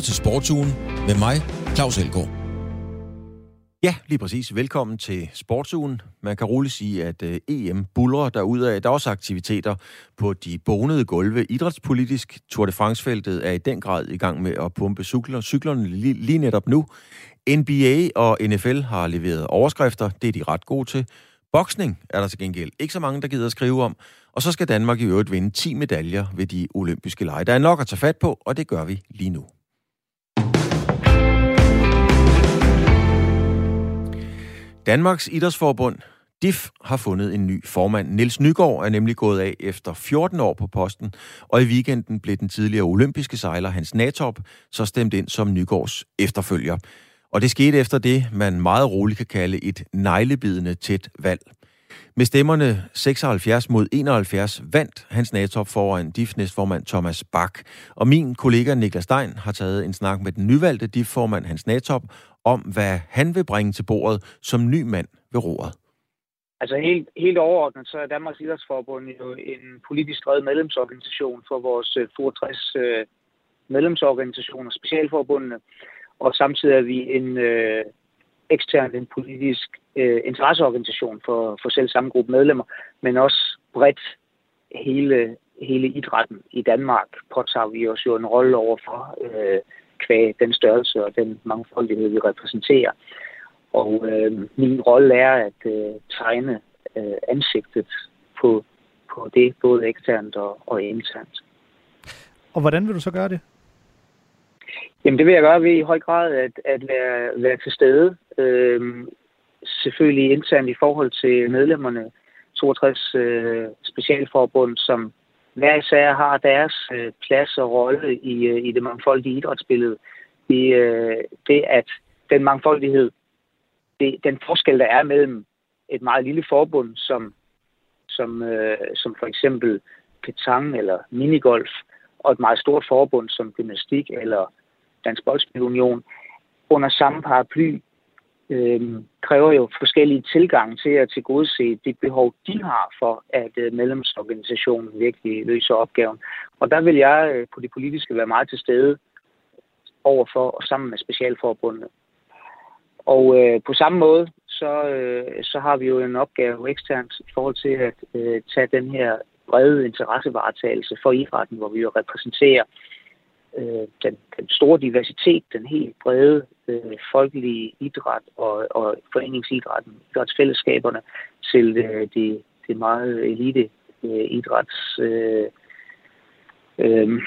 lytter til Sportsugen med mig, Claus Elgaard. Ja, lige præcis. Velkommen til Sportsugen. Man kan roligt sige, at øh, EM buller derudad. Der er også aktiviteter på de bonede gulve. Idrætspolitisk Tour de France-feltet er i den grad i gang med at pumpe cykler, cyklerne lige, lige netop nu. NBA og NFL har leveret overskrifter. Det er de ret gode til. Boksning er der til gengæld ikke så mange, der gider at skrive om. Og så skal Danmark i øvrigt vinde 10 medaljer ved de olympiske lege. Der er nok at tage fat på, og det gør vi lige nu. Danmarks Idrætsforbund, DIF, har fundet en ny formand. Niels Nygaard er nemlig gået af efter 14 år på posten, og i weekenden blev den tidligere olympiske sejler Hans Natop så stemt ind som Nygaards efterfølger. Og det skete efter det, man meget roligt kan kalde et neglebidende tæt valg. Med stemmerne 76 mod 71 vandt Hans Natop foran DIF næstformand Thomas Bak. Og min kollega Niklas Stein har taget en snak med den nyvalgte DIF-formand Hans Natop om, hvad han vil bringe til bordet som ny mand ved roret. Altså helt, helt overordnet, så er Danmarks Idrætsforbund jo en politisk drevet medlemsorganisation for vores øh, 62 øh, medlemsorganisationer, specialforbundene, og samtidig er vi en øh, ekstern, en politisk øh, interesseorganisation for, for selv samme gruppe medlemmer, men også bredt hele, hele idrætten i Danmark påtager vi os jo en rolle overfor øh, kvæg den størrelse og den mangfoldighed, vi repræsenterer. Og øh, min rolle er at øh, tegne øh, ansigtet på, på det, både eksternt og, og internt. Og hvordan vil du så gøre det? Jamen det vil jeg gøre ved i høj grad at, at være, være til stede. Øh, selvfølgelig internt i forhold til medlemmerne, 62 øh, specialforbund, som hver især har deres øh, plads og rolle i, øh, i det mangfoldige idrætsbillede. I, øh, det at den mangfoldighed, det, den forskel, der er mellem et meget lille forbund, som, som, øh, som for eksempel petang eller minigolf, og et meget stort forbund som gymnastik eller Dansk Boldspilunion, under samme paraply øh, kræver jo forskellige tilgange til at tilgodese det behov, de har for, at øh, medlemsorganisationen virkelig løser opgaven. Og der vil jeg øh, på det politiske være meget til stede overfor og sammen med specialforbundet. Og øh, på samme måde, så, øh, så har vi jo en opgave eksternt i forhold til at øh, tage den her brede interessevaretagelse for idrætten, hvor vi jo repræsenterer øh, Øh, den, den store diversitet, den helt brede øh, folkelige idræt og, og foreningsidrætten, idrætsfællesskaberne, til øh, det, det meget elite øh, idræts øh, øh,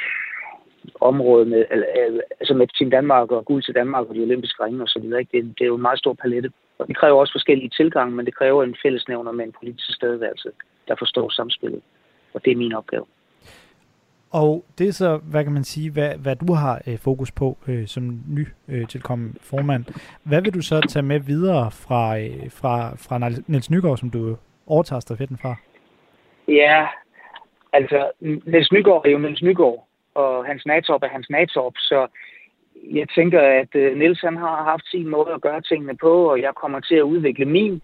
område med, øh, altså med Team Danmark og Guld til Danmark og de olympiske ringe og så videre. Det, det er jo en meget stor palette. Og det kræver også forskellige tilgange, men det kræver en fællesnævner med en politisk stedværelse, der forstår samspillet. Og det er min opgave. Og det er så, hvad kan man sige, hvad, hvad du har øh, fokus på øh, som ny øh, tilkommen formand. Hvad vil du så tage med videre fra, øh, fra, fra Niels Nygaard, som du overtager stafetten fra? Ja, altså Niels Nygaard er jo Niels Nygaard, og hans natop er hans natop, så jeg tænker, at øh, Niels han har haft sin måde at gøre tingene på, og jeg kommer til at udvikle min.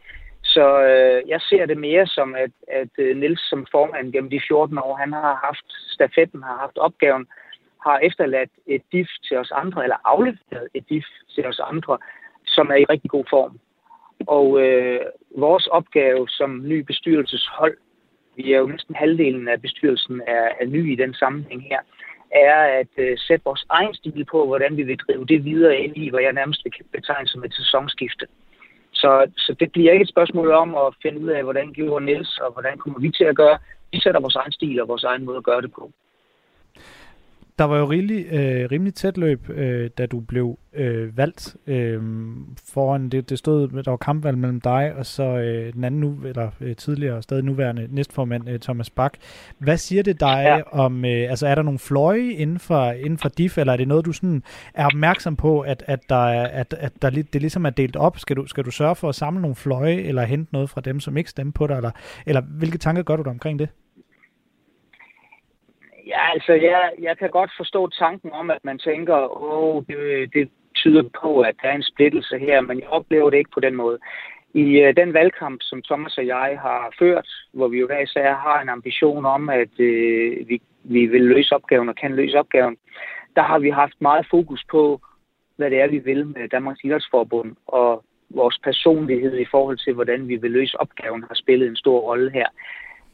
Så øh, jeg ser det mere som, at, at øh, Nils som formand gennem de 14 år, han har haft stafetten, har haft opgaven, har efterladt et DIF til os andre, eller afleveret et DIF til os andre, som er i rigtig god form. Og øh, vores opgave som ny bestyrelseshold, vi er jo næsten halvdelen af bestyrelsen er, er ny i den sammenhæng her, er at øh, sætte vores egen stil på, hvordan vi vil drive det videre ind i, hvad jeg nærmest vil betegne som et sæsonskifte. Så, så det bliver ikke et spørgsmål om at finde ud af, hvordan gjorde Niels, og hvordan kommer vi til at gøre. Vi sætter vores egen stil og vores egen måde at gøre det på der var jo rimelig, øh, rimelig tæt løb, øh, da du blev øh, valgt øh, foran. Det, det stod, der var kampvalg mellem dig og så øh, den anden nu, eller øh, tidligere og stadig nuværende næstformand øh, Thomas Bak. Hvad siger det dig ja. om, øh, altså er der nogle fløje inden for, inden for DIF, eller er det noget, du sådan er opmærksom på, at, at, der er, at, at der, det ligesom er delt op? Skal du, skal du sørge for at samle nogle fløje, eller hente noget fra dem, som ikke stemmer på dig, eller, eller hvilke tanker gør du dig omkring det? Ja, altså, jeg, jeg kan godt forstå tanken om, at man tænker, åh, det, det tyder på, at der er en splittelse her, men jeg oplever det ikke på den måde. I øh, den valgkamp, som Thomas og jeg har ført, hvor vi jo hver især har en ambition om, at øh, vi, vi vil løse opgaven og kan løse opgaven, der har vi haft meget fokus på, hvad det er, vi vil med Danmarks Idrætsforbund, og vores personlighed i forhold til, hvordan vi vil løse opgaven, har spillet en stor rolle her.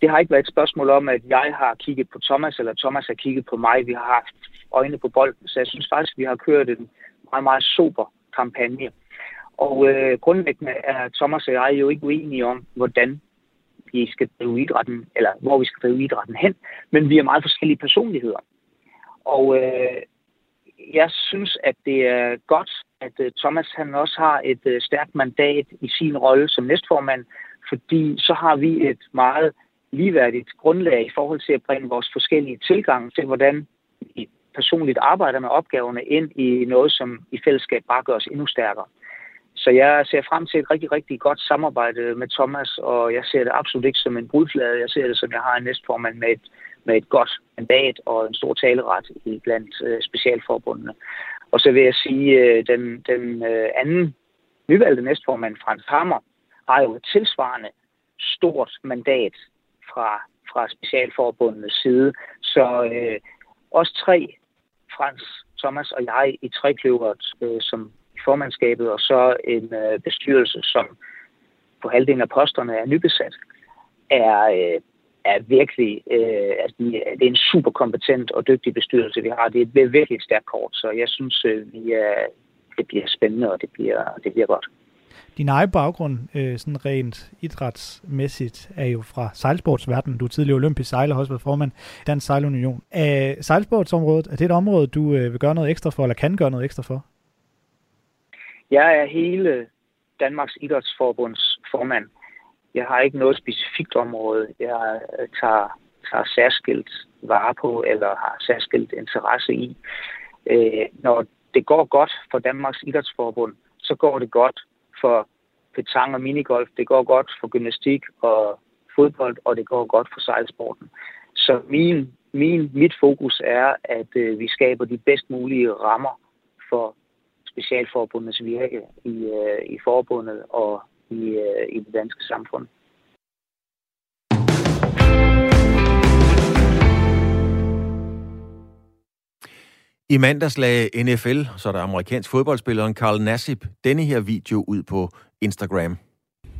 Det har ikke været et spørgsmål om, at jeg har kigget på Thomas, eller Thomas har kigget på mig. Vi har haft øjne på bolden, så jeg synes faktisk, at vi har kørt en meget, meget super kampagne. Og øh, grundlæggende er Thomas og jeg jo ikke uenige om, hvordan vi skal drive idrætten, eller hvor vi skal drive idrætten hen, men vi er meget forskellige personligheder. Og øh, jeg synes, at det er godt, at øh, Thomas han også har et øh, stærkt mandat i sin rolle som næstformand, fordi så har vi et meget ligeværdigt grundlag i forhold til at bringe vores forskellige tilgange til, hvordan vi personligt arbejder med opgaverne ind i noget, som i fællesskab bare gør os endnu stærkere. Så jeg ser frem til et rigtig, rigtig godt samarbejde med Thomas, og jeg ser det absolut ikke som en brudflade. Jeg ser det som, at jeg har en næstformand med et, med et godt mandat og en stor taleret i blandt øh, specialforbundene. Og så vil jeg sige, at øh, den, den øh, anden nyvalgte næstformand, Frans Hammer, har jo et tilsvarende stort mandat fra, fra specialforbundenes side. Så øh, os tre, Frans, Thomas og jeg, i trekløveret øh, som formandskabet, og så en øh, bestyrelse, som på halvdelen af posterne er nybesat, er, øh, er virkelig, øh, altså, det er en super kompetent og dygtig bestyrelse, vi har. Det er et virkelig stærkt kort, så jeg synes, øh, vi er, det bliver spændende, og det bliver, det bliver godt. Din egen baggrund, øh, sådan rent idrætsmæssigt, er jo fra sejlsportsverdenen. Du er tidligere olympisk sejler, også været formand i Dansk Sejlunion. Er sejlsportsområdet, er det et område, du øh, vil gøre noget ekstra for, eller kan gøre noget ekstra for? Jeg er hele Danmarks Idrætsforbunds formand. Jeg har ikke noget specifikt område, jeg øh, tager, tager særskilt vare på, eller har særskilt interesse i. Øh, når det går godt for Danmarks Idrætsforbund, så går det godt for petang og minigolf, det går godt for gymnastik og fodbold, og det går godt for sejlsporten. Så min, min, mit fokus er, at øh, vi skaber de bedst mulige rammer for specialforbundets virke i, øh, i forbundet og i, øh, i det danske samfund. I mandags lagde NFL, så der amerikansk fodboldspilleren Carl Nassib, denne her video ud på Instagram.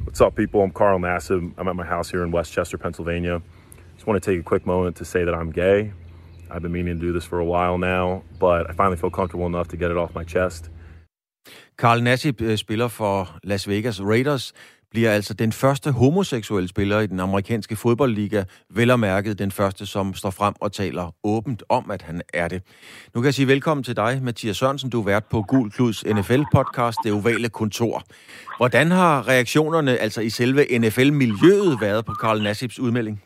What's up, people? I'm Carl Nassib. I'm at my house here in Westchester, Pennsylvania. Just want to take a quick moment to say that I'm gay. I've been meaning to do this for a while now, but I finally feel comfortable enough to get it off my chest. Carl Nassib øh, spiller for Las Vegas Raiders, bliver altså den første homoseksuelle spiller i den amerikanske fodboldliga, vel og mærket den første, som står frem og taler åbent om, at han er det. Nu kan jeg sige velkommen til dig, Mathias Sørensen. Du er vært på Gul Kluds NFL-podcast, Det Ovale Kontor. Hvordan har reaktionerne altså i selve NFL-miljøet været på Karl Nassibs udmelding?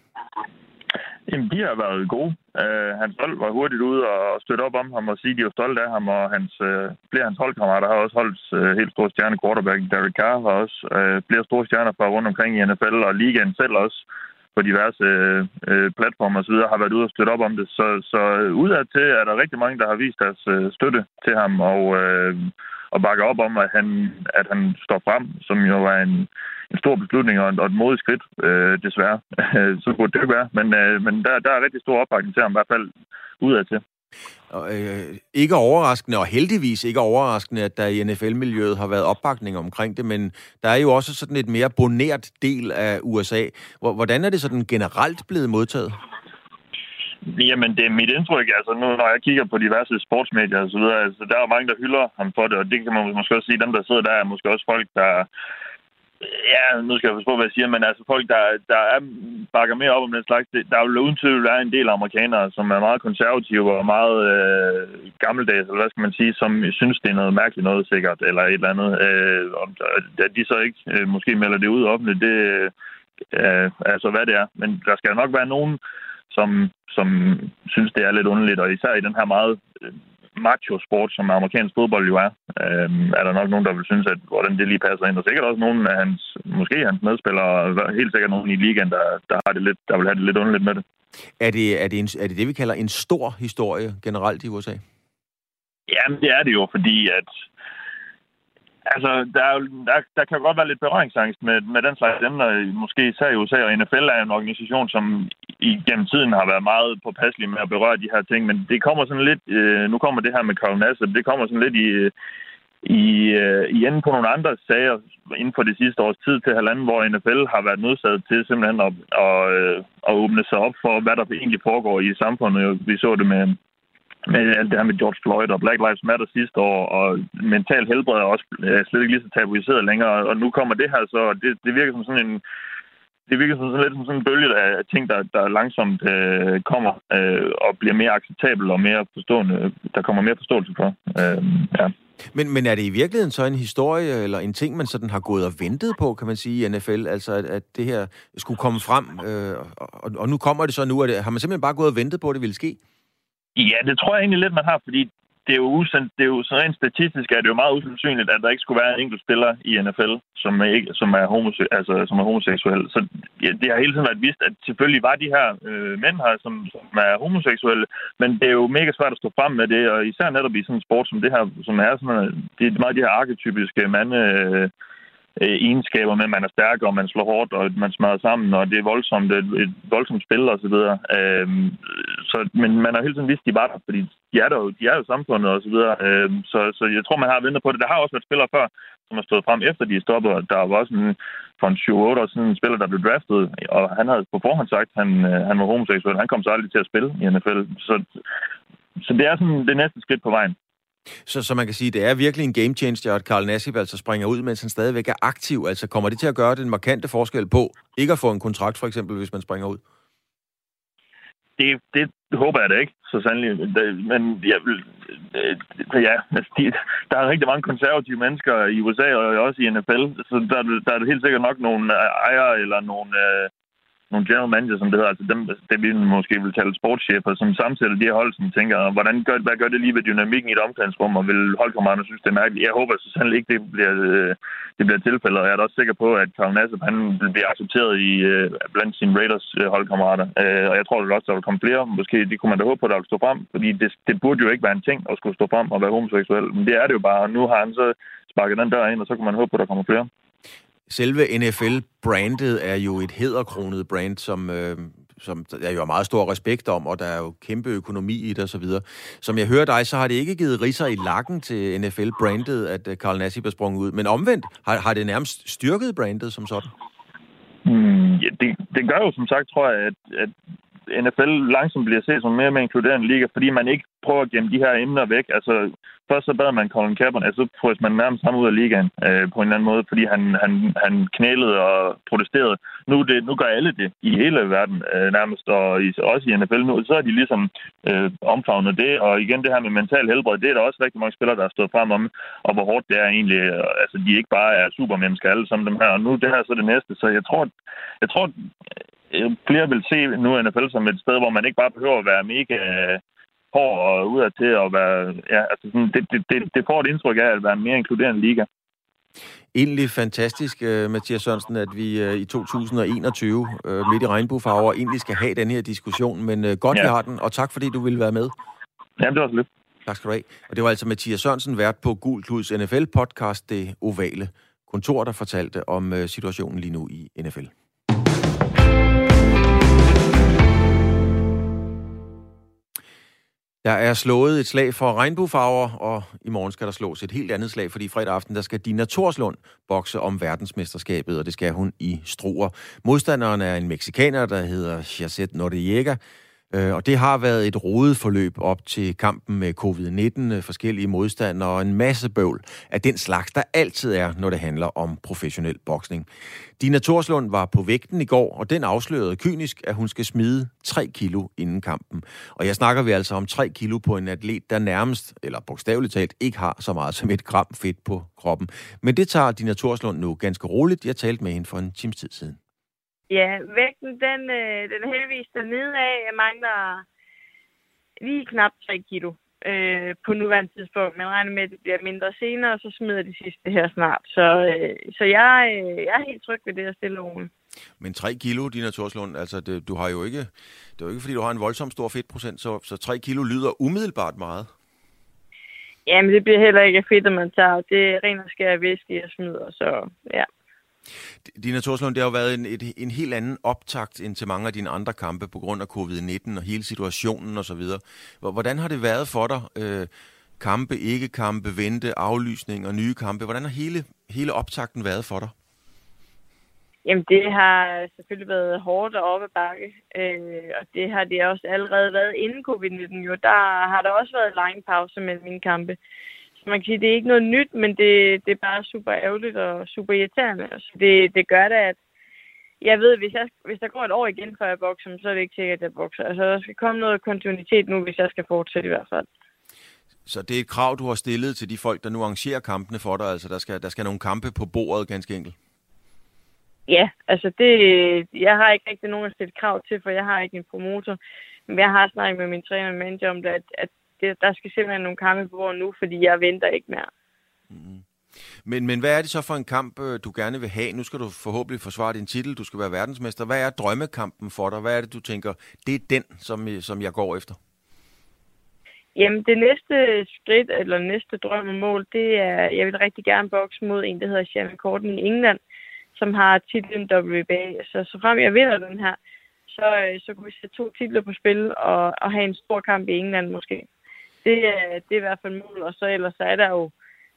Jamen, de har været gode. Øh, hans hold var hurtigt ude og støtte op om ham og sige, at de var stolte af ham, og hans, øh, flere af hans holdkammerater har også holdt øh, helt store stjerne. Quarterback Derek Carr har også øh, flere store stjerner fra rundt omkring i NFL, og ligaen selv også på diverse øh, øh platformer osv. har været ude og støtte op om det. Så, så øh, udadtil er der rigtig mange, der har vist deres øh, støtte til ham, og, øh, og bakker op om, at han, at han står frem, som jo er en, en stor beslutning og, et modigt skridt, øh, desværre. så burde det ikke være. Men, øh, men der, der er rigtig stor opbakning til ham, i hvert fald udad til. Og, øh, ikke overraskende, og heldigvis ikke overraskende, at der i NFL-miljøet har været opbakning omkring det, men der er jo også sådan et mere bonert del af USA. Hvordan er det sådan generelt blevet modtaget? Jamen, det er mit indtryk. Altså, nu, når jeg kigger på diverse sportsmedier og så videre, altså, der er mange, der hylder ham for det, og det kan man måske også sige, dem, der sidder der, er måske også folk, der Ja, nu skal jeg forstå, hvad jeg siger, men altså folk, der, der er, bakker mere op om den slags, det, der vil uden tvivl være en del amerikanere, som er meget konservative og meget øh, gammeldags, eller hvad skal man sige, som synes, det er noget mærkeligt noget sikkert, eller et eller andet. Øh, og at de så ikke øh, måske melder det ud offentligt, det øh, altså hvad det er. Men der skal nok være nogen, som, som synes, det er lidt underligt, og især i den her meget øh, macho-sport, som amerikansk fodbold jo er, øh, er der nok nogen, der vil synes, at hvordan det lige passer ind. Og sikkert også nogen af hans, måske hans medspillere, helt sikkert nogen i ligaen, der, der, har det lidt, der vil have det lidt underligt med det. Er det, er det, en, er det det, vi kalder en stor historie generelt i USA? Jamen, det er det jo, fordi at Altså, der, er, der, der kan godt være lidt berøringsangst med, med den slags emner, måske især i USA, og NFL er en organisation, som igennem tiden har været meget påpasselige med at berøre de her ting, men det kommer sådan lidt, øh, nu kommer det her med Carl Nassib, det kommer sådan lidt i, øh, i, øh, i enden på nogle andre sager inden for det sidste års tid til halvanden, hvor NFL har været nødsaget til simpelthen at, at, øh, at åbne sig op for, hvad der egentlig foregår i samfundet. Vi så det med, med alt det her med George Floyd og Black Lives Matter sidste år, og mental helbred er også øh, slet ikke lige så tabuiseret længere. Og nu kommer det her så, det, det virker som sådan en det virker som sådan lidt som sådan en bølge af ting, der, der langsomt øh, kommer øh, og bliver mere acceptabel og mere forstående. Der kommer mere forståelse for. Øh, ja. Men, men er det i virkeligheden så en historie eller en ting, man sådan har gået og ventet på, kan man sige, i NFL? Altså, at, at det her skulle komme frem, øh, og, og nu kommer det så nu. Er det, har man simpelthen bare gået og ventet på, at det ville ske? Ja, det tror jeg egentlig lidt, man har, fordi det er jo, usand, det er jo så rent statistisk er det jo meget usandsynligt, at der ikke skulle være en enkelt spiller i NFL, som er, ikke, som er, homose- altså, som er homoseksuel. Så ja, det har hele tiden været vist, at selvfølgelig var de her øh, mænd her, som, som er homoseksuelle, men det er jo mega svært at stå frem med det, og især netop i sådan en sport som det her, som er sådan, det er meget de her arketypiske mande, øh, øh, egenskaber med, at man er stærk, og man slår hårdt, og man smadrer sammen, og det er voldsomt, et, et voldsomt spil og så videre. Øh, så, men man har hele tiden vidst, at de var der, fordi de er, der jo, de er jo samfundet og så videre. Øh, så, så jeg tror, man har ventet på det. Der har også været spillere før, som har stået frem efter de er stoppet. Der var også en, for en 7-8 år siden en spiller, der blev draftet, og han havde på forhånd sagt, at han, øh, han var homoseksuel. Han kom så aldrig til at spille i NFL. Så, så det er sådan det næste skridt på vejen. Så, så man kan sige, det er virkelig en game changer, at Karl Nassib altså springer ud, mens han stadigvæk er aktiv. Altså kommer det til at gøre den markante forskel på ikke at få en kontrakt, for eksempel, hvis man springer ud? Det, det håber jeg da ikke, så sandelig. Men jeg vil, øh, ja, altså, de, der er rigtig mange konservative mennesker i USA og også i NFL, så der, der er helt sikkert nok nogle øh, ejere eller nogle, øh, nogle general manager, som det hedder, altså dem, det vi måske vil kalde sportschefer, som samtidig de her hold, som tænker, hvordan gør, hvad gør det lige ved dynamikken i et omklædningsrum, og vil holdkammeraterne synes, det er mærkeligt. Jeg håber så sandelig ikke, det bliver, øh, det bliver tilfældet, og jeg er da også sikker på, at Karl Nassib, han bliver accepteret i, øh, blandt sine Raiders øh, holdkammerater. Og jeg tror det også, der vil komme flere. Måske det kunne man da håbe på, der vil stå frem, fordi det, det burde jo ikke være en ting at skulle stå frem og være homoseksuel, men det er det jo bare. Nu har han så sparket den dør ind, og så kan man håbe på, at der kommer flere. Selve NFL-brandet er jo et hederkronet brand, som, øh, som der jo er meget stor respekt om, og der er jo kæmpe økonomi i det osv. Som jeg hører dig, så har det ikke givet risser i lakken til NFL-brandet, at øh, Carl Nassib er sprunget ud. Men omvendt, har, har det nærmest styrket brandet som sådan? Mm, ja, det, det gør jo som sagt, tror jeg, at, at NFL langsomt bliver set som mere mere inkluderende liga, fordi man ikke prøver at gemme de her emner væk. Altså, først så bad man Colin Kaepernick, altså så frøs man nærmest ham ud af ligaen øh, på en eller anden måde, fordi han, han, han knælede og protesterede. Nu, det, nu gør alle det i hele verden øh, nærmest, og i, også i NFL nu, så er de ligesom øh, omfavnet det. Og igen det her med mental helbred, det er der også rigtig mange spillere, der har stået frem om, og hvor hårdt det er egentlig. Øh, altså, de ikke bare er supermennesker alle sammen dem her. Og nu det her så det næste. Så jeg tror, jeg tror flere vil se nu NFL som et sted, hvor man ikke bare behøver at være mega hård og udad til at være... Ja, altså sådan, det, det, det, det får et indtryk af at være en mere inkluderende liga. Egentlig fantastisk, uh, Mathias Sørensen, at vi i 2021 uh, øh, midt i regnbuefarver egentlig skal have den her diskussion, men godt, ja. vi har den, og tak fordi du ville være med. Ja, det var så lidt. Tak skal du have. Og det var altså Mathias Sørensen, vært på Gul Kluds NFL-podcast, Det Ovale Kontor, der fortalte om situationen lige nu i NFL. Der er slået et slag for regnbuefarver, og i morgen skal der slås et helt andet slag, fordi fredag aften der skal Dina Torslund bokse om verdensmesterskabet, og det skal hun i Struer. Modstanderen er en meksikaner, der hedder Chazet Noriega, Øh, og det har været et rodet forløb op til kampen med covid-19, øh, forskellige modstandere og en masse bøvl af den slags, der altid er, når det handler om professionel boksning. Dina Torslund var på vægten i går, og den afslørede kynisk, at hun skal smide 3 kilo inden kampen. Og jeg snakker vi altså om 3 kilo på en atlet, der nærmest, eller bogstaveligt talt, ikke har så meget som et gram fedt på kroppen. Men det tager Dina Torslund nu ganske roligt. Jeg talte med hende for en times tid siden. Ja, vægten, den, øh, den er heldigvis dernede af. Jeg mangler lige knap 3 kilo øh, på nuværende tidspunkt. Men regner med, at det bliver mindre senere, og så smider de sidste her snart. Så, øh, så jeg, øh, jeg er helt tryg ved det at stille roligt. Men 3 kilo, Dina Torslund, altså det, du har jo ikke, det er jo ikke, fordi du har en voldsom stor fedtprocent, så, så 3 kilo lyder umiddelbart meget. Jamen, det bliver heller ikke fedt, at man tager. Det er ren og skær væske, jeg smider, så ja. Dina Torslund, det har jo været en, et, en helt anden optakt end til mange af dine andre kampe på grund af covid-19 og hele situationen osv. Hvordan har det været for dig? Øh, kampe, ikke kampe, vente, aflysning og nye kampe. Hvordan har hele, hele optakten været for dig? Jamen, det har selvfølgelig været hårdt og op ad bakke, øh, og det har det også allerede været inden covid-19. Jo, der har der også været lange pause mellem mine kampe. Man kan sige, det er ikke noget nyt, men det, det er bare super ærgerligt og super irriterende. Så det, det gør det, at jeg ved, hvis, jeg, hvis der går et år igen, før jeg bokser, så er det ikke sikkert, at jeg bokser. Altså, der skal komme noget kontinuitet nu, hvis jeg skal fortsætte i hvert fald. Så det er et krav, du har stillet til de folk, der nu arrangerer kampene for dig? Altså, der skal, der skal nogle kampe på bordet, ganske enkelt? Ja, altså det, jeg har ikke rigtig nogen at stille krav til, for jeg har ikke en promotor. Men jeg har snakket med min træner og manager om det, at, at det, der skal simpelthen nogle kampe på bordet nu, fordi jeg venter ikke mere. Mm. Men, men hvad er det så for en kamp, øh, du gerne vil have? Nu skal du forhåbentlig forsvare din titel, du skal være verdensmester. Hvad er drømmekampen for dig? Hvad er det, du tænker, det er den, som, som jeg går efter? Jamen, det næste skridt, eller næste drøm og mål, det er, jeg vil rigtig gerne bokse mod en, der hedder Shannon Corton i England, som har titlen WBA. Så så frem jeg vinder den her, så, øh, så kunne vi sætte to titler på spil og, og have en stor kamp i England måske. Det, øh, det er i hvert fald muligt. og så ellers så er der jo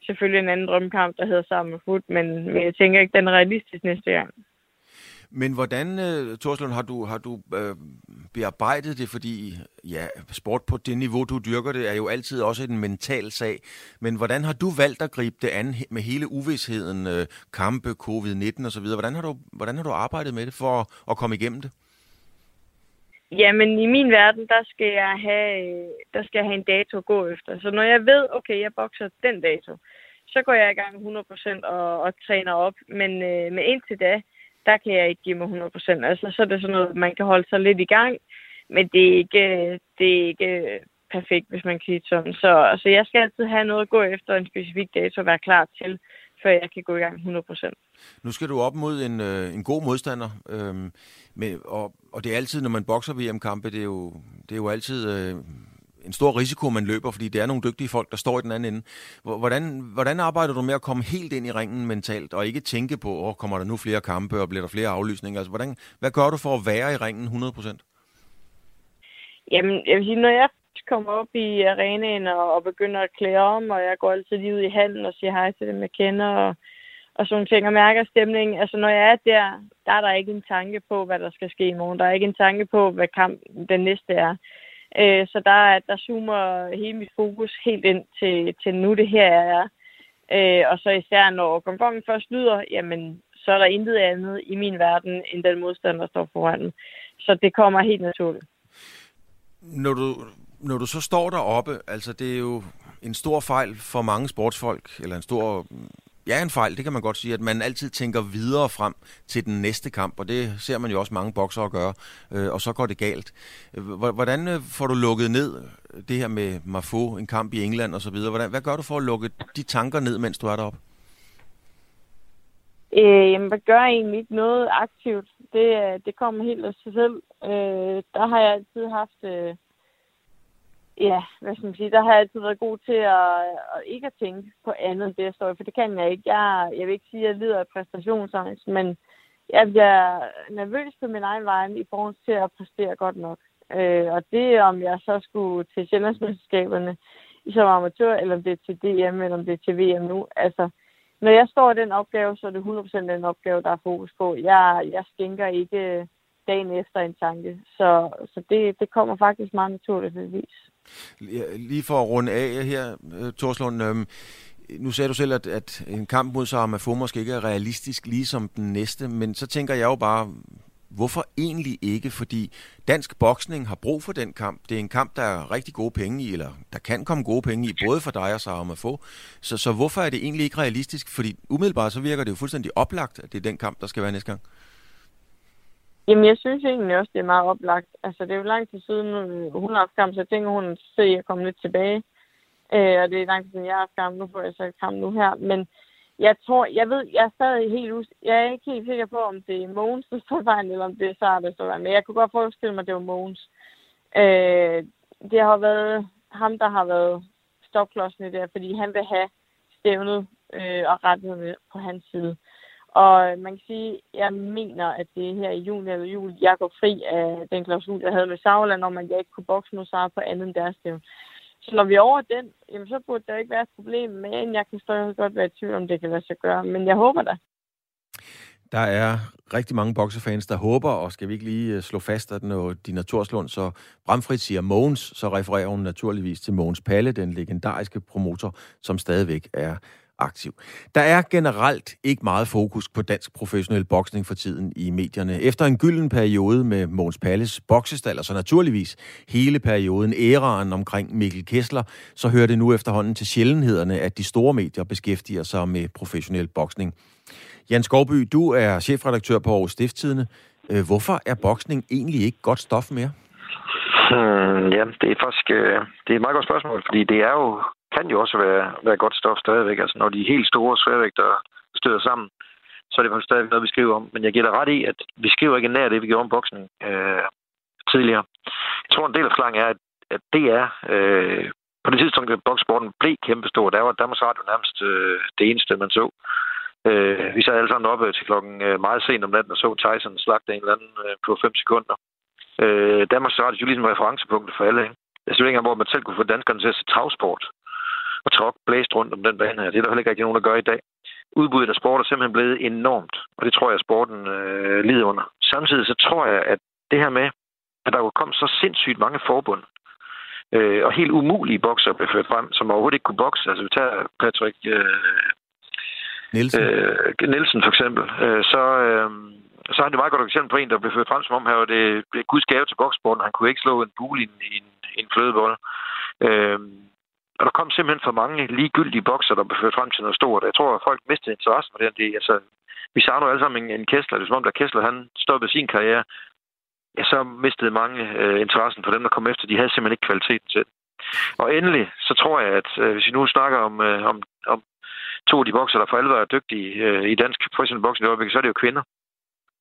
selvfølgelig en anden drømmekamp, der hedder sammen med fod, men, men jeg tænker ikke, den er realistisk næste gang. Men hvordan, øh, Torslund, har du, har du øh, bearbejdet det? Fordi ja, sport på det niveau, du dyrker det, er jo altid også en mental sag. Men hvordan har du valgt at gribe det an med hele uvidsheden, øh, kampe, covid-19 osv.? Hvordan har, du, hvordan har du arbejdet med det for at, at komme igennem det? Jamen, i min verden, der skal, jeg have, øh, der skal jeg have en dato at gå efter. Så når jeg ved, okay, jeg bokser den dato, så går jeg i gang 100% og, og træner op. Men, øh, men indtil da, der kan jeg ikke give mig 100%. Altså, så er det sådan noget, man kan holde sig lidt i gang, men det er ikke, det er ikke perfekt, hvis man kan sige sådan. Så altså, jeg skal altid have noget at gå efter en specifik dato og være klar til, før jeg kan gå i gang 100%. Nu skal du op mod en, øh, en god modstander, øh, med, og, og det er altid, når man bokser VM-kampe, det er jo, det er jo altid øh, en stor risiko, man løber, fordi det er nogle dygtige folk, der står i den anden ende. Hvordan, hvordan arbejder du med at komme helt ind i ringen mentalt, og ikke tænke på, åh, kommer der nu flere kampe, og bliver der flere aflysninger? Altså, hvordan, hvad gør du for at være i ringen 100%? Jamen, jeg vil sige, når jeg kommer op i arenaen og, og begynder at klæde om, og jeg går altid lige ud i handen og siger hej til dem, jeg kender, og, og sådan ting, og mærker stemningen. Altså, når jeg er der, der er der ikke en tanke på, hvad der skal ske i morgen. Der er ikke en tanke på, hvad kamp den næste er. Øh, så der, der zoomer hele mit fokus helt ind til, til nu det her er. Øh, og så især når gongongen først lyder, jamen så er der intet andet i min verden, end den modstand, der står foran. Så det kommer helt naturligt. Når du, når du så står deroppe, altså det er jo en stor fejl for mange sportsfolk, eller en stor ja, en fejl, det kan man godt sige, at man altid tænker videre frem til den næste kamp, og det ser man jo også mange boksere gøre, øh, og så går det galt. Hvordan øh, får du lukket ned øh, det her med Mafo, en kamp i England osv.? Hvordan, hvad gør du for at lukke de tanker ned, mens du er deroppe? Øh, jamen, hvad gør jeg egentlig ikke noget aktivt? Det, øh, det kommer helt af sig selv. Øh, der har jeg altid haft... Øh, ja, hvad skal man sige, der har jeg altid været god til at, at ikke at tænke på andet end det, jeg står i, for det kan jeg ikke. Jeg, jeg vil ikke sige, at jeg lider af præstationsangst, men jeg bliver nervøs på min egen vej i forhold til at præstere godt nok. Øh, og det, om jeg så skulle til Sjællandsmesterskaberne som amatør, eller om det er til DM, eller om det er til VM nu, altså, når jeg står i den opgave, så er det 100% den opgave, der er fokus på. Jeg, jeg skænker ikke dagen efter en tanke. Så, så det, det kommer faktisk meget naturligvis. Lige for at runde af her, øh, Torslund, øhm, nu sagde du selv, at, at en kamp mod Sarah Mafo måske ikke er realistisk ligesom den næste, men så tænker jeg jo bare, hvorfor egentlig ikke? Fordi dansk boksning har brug for den kamp. Det er en kamp, der er rigtig gode penge i, eller der kan komme gode penge i, både for dig og Sarah Mafo. Så, så hvorfor er det egentlig ikke realistisk? Fordi umiddelbart så virker det jo fuldstændig oplagt, at det er den kamp, der skal være næste gang. Jamen, jeg synes egentlig også, det er meget oplagt. Altså, det er jo lang tid siden, øh, hun har haft kamp, så jeg tænker, hun se at jeg kommer lidt tilbage. Øh, og det er lang tid siden, jeg har haft kamp. Nu får jeg så kamp nu her. Men jeg tror, jeg ved, jeg er stadig helt us Jeg er ikke helt sikker på, om det er Mogens, der står vejen, eller om det er Sara, der står vejen. Men jeg kunne godt forestille mig, at det var Mogens. Øh, det har været ham, der har været stopklodsen i det fordi han vil have stævnet øh, og rettet på hans side. Øh, og man kan sige, jeg mener, at det er her i juni eller juli, jeg går fri af den klausul, jeg havde med Sauerland, om at jeg ikke kunne bokse nu på andet end deres stævn. Så når vi er over den, jamen, så burde der ikke være et problem, men jeg kan stadig godt være i tvivl, om det kan lade sig gøre. Men jeg håber da. Der er rigtig mange boksefans, der håber, og skal vi ikke lige øh, slå fast, at når Dina Torslund så bramfrit siger Mogens, så refererer hun naturligvis til Mogens Palle, den legendariske promotor, som stadigvæk er aktiv. Der er generelt ikke meget fokus på dansk professionel boksning for tiden i medierne. Efter en gylden periode med Måns Palles boksestal, og så naturligvis hele perioden æraen omkring Mikkel Kessler, så hører det nu efterhånden til sjældenhederne, at de store medier beskæftiger sig med professionel boksning. Jan Skovby, du er chefredaktør på Aarhus Stifttidene. Øh, hvorfor er boksning egentlig ikke godt stof mere? Hmm, ja, det er faktisk øh, det er et meget godt spørgsmål, fordi det er jo kan jo også være, være godt stof stadigvæk. Altså, når de helt store sværvægter støder sammen, så er det faktisk stadigvæk noget, vi skriver om. Men jeg giver dig ret i, at vi skriver ikke nær det, vi gjorde om boksning øh, tidligere. Jeg tror, en del af forklaringen er, at, at det er... Øh, på det tidspunkt, at boksporten blev kæmpestor, der var Danmarks Radio nærmest øh, det eneste, man så. Øh, vi sad alle sammen oppe til klokken øh, meget sent om natten og så Tyson slagte en eller anden øh, på 5 sekunder. Øh, Danmarks Radio er jo ligesom referencepunktet for alle. Ikke? Altså, jeg synes ikke engang, hvor man selv kunne få danskerne til at se travsport og tråk blæst rundt om den bane her. Det er der heller ikke rigtig nogen, der gør i dag. Udbuddet af sport er simpelthen blevet enormt, og det tror jeg, at sporten øh, lider under. Samtidig så tror jeg, at det her med, at der jo kom så sindssygt mange forbund, øh, og helt umulige bokser blev ført frem, som overhovedet ikke kunne bokse. Altså vi tager Patrick øh, Nielsen. Øh, Nielsen for eksempel. Øh, så, øh, så har det meget godt eksempel på en, der blev ført frem som om her, og det blev guds gave til boksporten. Han kunne ikke slå en bule i en, i en, i en flødebold. Øh, og der kom simpelthen for mange ligegyldige bokser, der blev ført frem til noget stort. Jeg tror, at folk mistede interessen for det. det altså, vi savner alle sammen en, en Kessler. Det er som om, da Kessler han stoppede sin karriere, ja, så mistede mange øh, interessen for dem, der kom efter. De havde simpelthen ikke kvaliteten til Og endelig, så tror jeg, at øh, hvis vi nu snakker om, øh, om, om to af de bokser, der for alvor er dygtige øh, i dansk professionel boksning i så er det jo kvinder.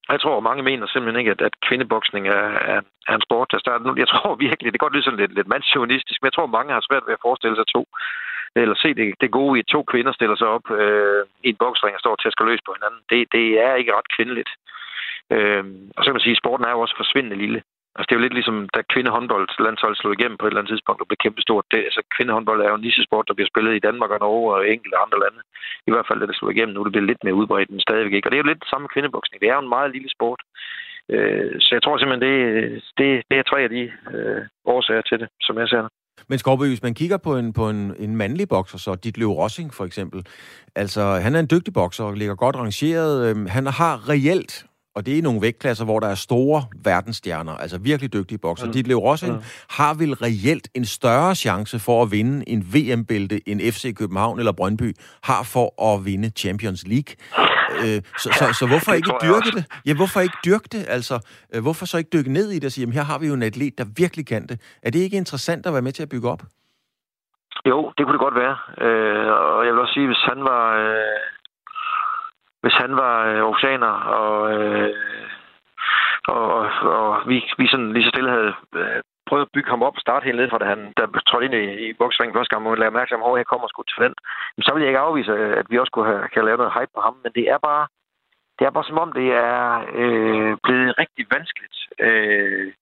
Jeg tror, mange mener simpelthen ikke, at, at kvindeboksning er, er, er en sport, der starter nu. Jeg tror virkelig, det kan godt lyde sådan lidt, lidt mandsjournalistisk, men jeg tror, mange har svært ved at forestille sig to, eller se det, det gode i, at to kvinder stiller sig op øh, i en boksring og står til at skal løse på hinanden. Det, det er ikke ret kvindeligt. Øh, og så kan man sige, at sporten er jo også forsvindende lille. Altså, det er jo lidt ligesom, da kvindehåndboldlandshold slog igennem på et eller andet tidspunkt og blev kæmpestort. Det, altså, kvindehåndbold er jo en nichesport, der bliver spillet i Danmark og Norge og enkelte andre lande. I hvert fald, da det slog igennem. Nu er det blevet lidt mere udbredt, men stadigvæk ikke. Og det er jo lidt det samme med kvindeboksning. Det er jo en meget lille sport. Øh, så jeg tror simpelthen, det, det, det er tre af de øh, årsager til det, som jeg ser det. Men Skorby, hvis man kigger på en, på en, en mandlig bokser, så dit Løv Rossing for eksempel, altså han er en dygtig bokser og ligger godt rangeret. Øhm, han har reelt og det er nogle vægtklasser, hvor der er store verdensstjerner, altså virkelig dygtige bokser. Mm. Ditlev Rossing mm. har vel reelt en større chance for at vinde en VM-bælte, end FC København eller Brøndby har for at vinde Champions League. Øh, så, så, så hvorfor ikke dyrke det? Ja, hvorfor ikke dyrke det? Altså, øh, hvorfor så ikke dykke ned i det og sige, jamen her har vi jo en atlet, der virkelig kan det. Er det ikke interessant at være med til at bygge op? Jo, det kunne det godt være. Øh, og jeg vil også sige, hvis han var... Øh hvis han var øh, oceaner, og, øh, og, og, og vi, vi sådan lige så stille havde øh, prøvet at bygge ham op og starte helt ned fra, da han der trådte ind i, i boksringen første gang, og lagde mærke til, at jeg kommer sgu til den. Men så vil jeg ikke afvise, øh, at vi også kunne have, kan lave noget hype på ham, men det er bare, det er bare som om, det er øh, blevet rigtig vanskeligt øh,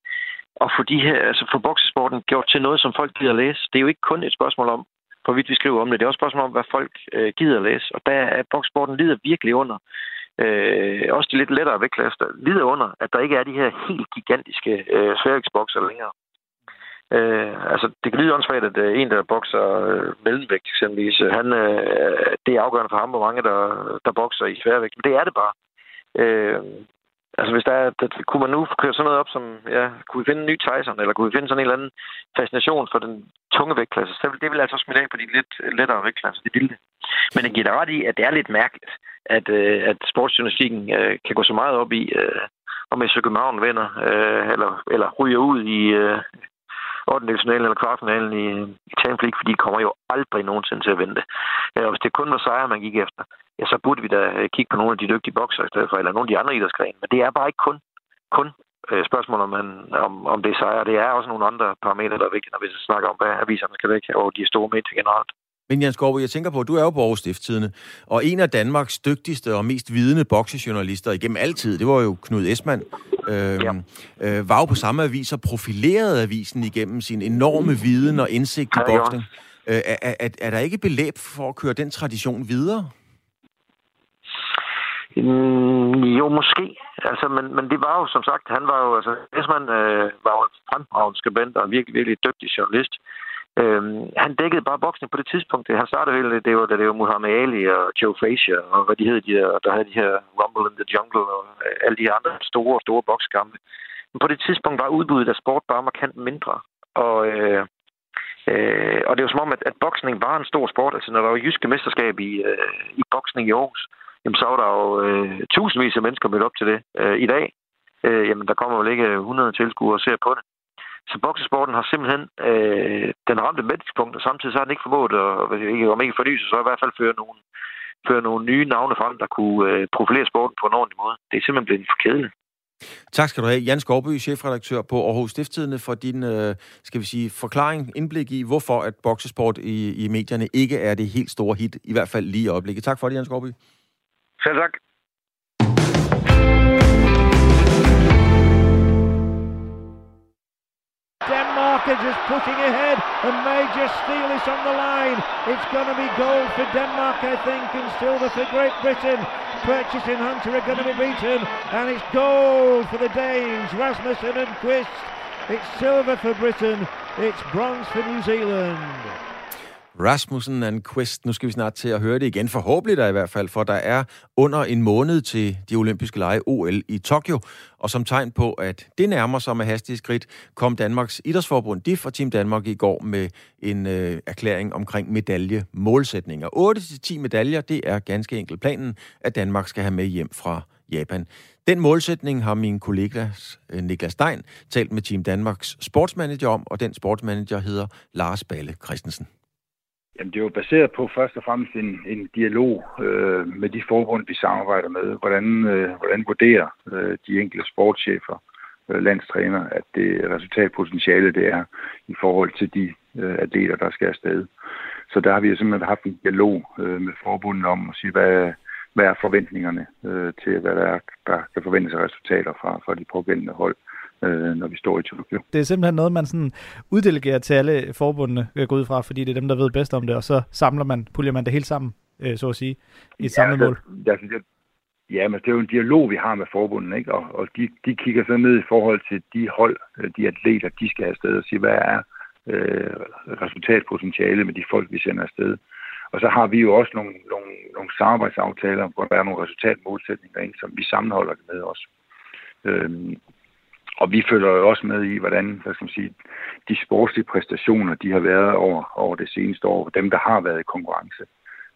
at få, de her, altså få boksesporten gjort til noget, som folk gider læse. Det er jo ikke kun et spørgsmål om, hvorvidt vi skriver om det. Det er også et spørgsmål om, hvad folk øh, gider at læse. Og der er boksporten lider virkelig under. Øh, også de lidt lettere vægtklasser lider under, at der ikke er de her helt gigantiske øh, sværvægtsbokser længere. Øh, altså, det kan lyde åndssvagt, at øh, en, der bokser øh, mellemvægt eksempelvis, øh, han, øh, det er afgørende for ham, hvor mange der, der bokser i sværvægt. Men det er det bare. Øh, Altså hvis der er, det, kunne man nu køre sådan noget op som, ja, kunne vi finde en ny Tyson, eller kunne vi finde sådan en eller anden fascination for den tunge vægtklasse, så det vil altså smide af på de lidt lettere vægtklasser, det vilde. Men det giver dig ret i, at det er lidt mærkeligt, at, øh, at sportsjournalistikken øh, kan gå så meget op i, øh, om jeg København vinder, øh, eller, eller ryger ud i, øh, 8. eller kvartfinalen i, i Champions League, fordi de kommer jo aldrig nogensinde til at vente. Øh, ja, Ja, hvis det kun var sejre, man gik efter, ja, så burde vi da øh, kigge på nogle af de dygtige bokser i stedet for, eller nogle af de andre idrætsgrene. Men det er bare ikke kun, kun øh, spørgsmål om, man, om, om det er sejre. Det er også nogle andre parametre, der er vigtige, når vi snakker om, hvad aviserne skal væk, og de store medier generelt. Men Jens Gård, jeg tænker på, at du er jo på Aarhus Stifttidene, og en af Danmarks dygtigste og mest vidende boksejournalister igennem altid, det var jo Knud Esmann, øh, ja. øh, var jo på samme avis og profilerede avisen igennem sin enorme viden og indsigt i boksning. Øh, er, er, er der ikke belæb for at køre den tradition videre? Mm, jo, måske. Altså, men, men det var jo, som sagt, han var jo, altså, Esmann øh, var jo en fremragende skribent og en virkelig, virkelig dygtig journalist. Øhm, han dækkede bare boksning på det tidspunkt. Han startede hele, det var, da det var Muhammad Ali og Joe Frazier, og hvad de hed, de der, der havde de her Rumble in the Jungle, og alle de andre store, store bokskampe. Men på det tidspunkt var udbuddet af sport bare markant mindre. Og, øh, øh, og det var som om, at, at boksning var en stor sport. Altså, når der var jyske mesterskab i, øh, i boksning i Aarhus, jamen, så var der jo øh, tusindvis af mennesker mødt op til det. Øh, I dag, øh, jamen, der kommer jo ikke 100 tilskuere og ser på det. Så boksesporten har simpelthen øh, den ramte mætningspunkt, og samtidig så har den ikke formået at, ikke, om ikke forny så i hvert fald føre nogle, føre nogle nye navne frem, der kunne øh, profilere sporten på en ordentlig måde. Det er simpelthen blevet for kedeligt. Tak skal du have, Jan Skovby, chefredaktør på Aarhus Stifttidende, for din øh, skal vi sige, forklaring, indblik i, hvorfor at boksesport i, i medierne ikke er det helt store hit, i hvert fald lige i øjeblikket. Tak for det, Jan Skovby. Selv tak. Denmark are just pushing ahead and may just steal this on the line. It's going to be gold for Denmark, I think, and silver for Great Britain. Purchase and Hunter are going to be beaten, and it's gold for the Danes, Rasmussen and Quist. It's silver for Britain, it's bronze for New Zealand. Rasmussen and Quest. Nu skal vi snart til at høre det igen. Forhåbentlig der i hvert fald, for der er under en måned til de olympiske lege OL i Tokyo. Og som tegn på, at det nærmer sig med hastige skridt, kom Danmarks Idrætsforbund DIF og Team Danmark i går med en øh, erklæring omkring medaljemålsætninger. 8-10 medaljer, det er ganske enkelt planen, at Danmark skal have med hjem fra Japan. Den målsætning har min kollega øh, Niklas Stein talt med Team Danmarks sportsmanager om, og den sportsmanager hedder Lars Balle Christensen. Jamen, det er jo baseret på først og fremmest en, en dialog øh, med de forbund, vi samarbejder med. Hvordan, øh, hvordan vurderer øh, de enkelte sportschefer, øh, landstræner, at det resultatpotentiale det er i forhold til de øh, atleter, der skal afsted. Så der har vi simpelthen haft en dialog øh, med forbundet om at sige, hvad, hvad er forventningerne øh, til, hvad der, er, der kan forventes af resultater fra, fra de pågældende hold øh, når vi står i Tokyo. Det er simpelthen noget, man sådan uddelegerer til alle forbundene, jeg går ud fra, fordi det er dem, der ved bedst om det, og så samler man, puljer man det helt sammen, øh, så at sige, i et ja, samlet mål. Det, altså, det, ja, men det er jo en dialog, vi har med forbundene, ikke? og, og de, de kigger så ned i forhold til de hold, øh, de atleter, de skal have afsted og sige, hvad er øh, resultatpotentiale med de folk, vi sender afsted. Og så har vi jo også nogle, nogle, nogle samarbejdsaftaler, hvor der er nogle resultatmålsætninger ind, som vi sammenholder det med også. Øhm, og vi følger jo også med i, hvordan hvad skal man sige, de sportslige præstationer, de har været over, over det seneste år, dem, der har været i konkurrence.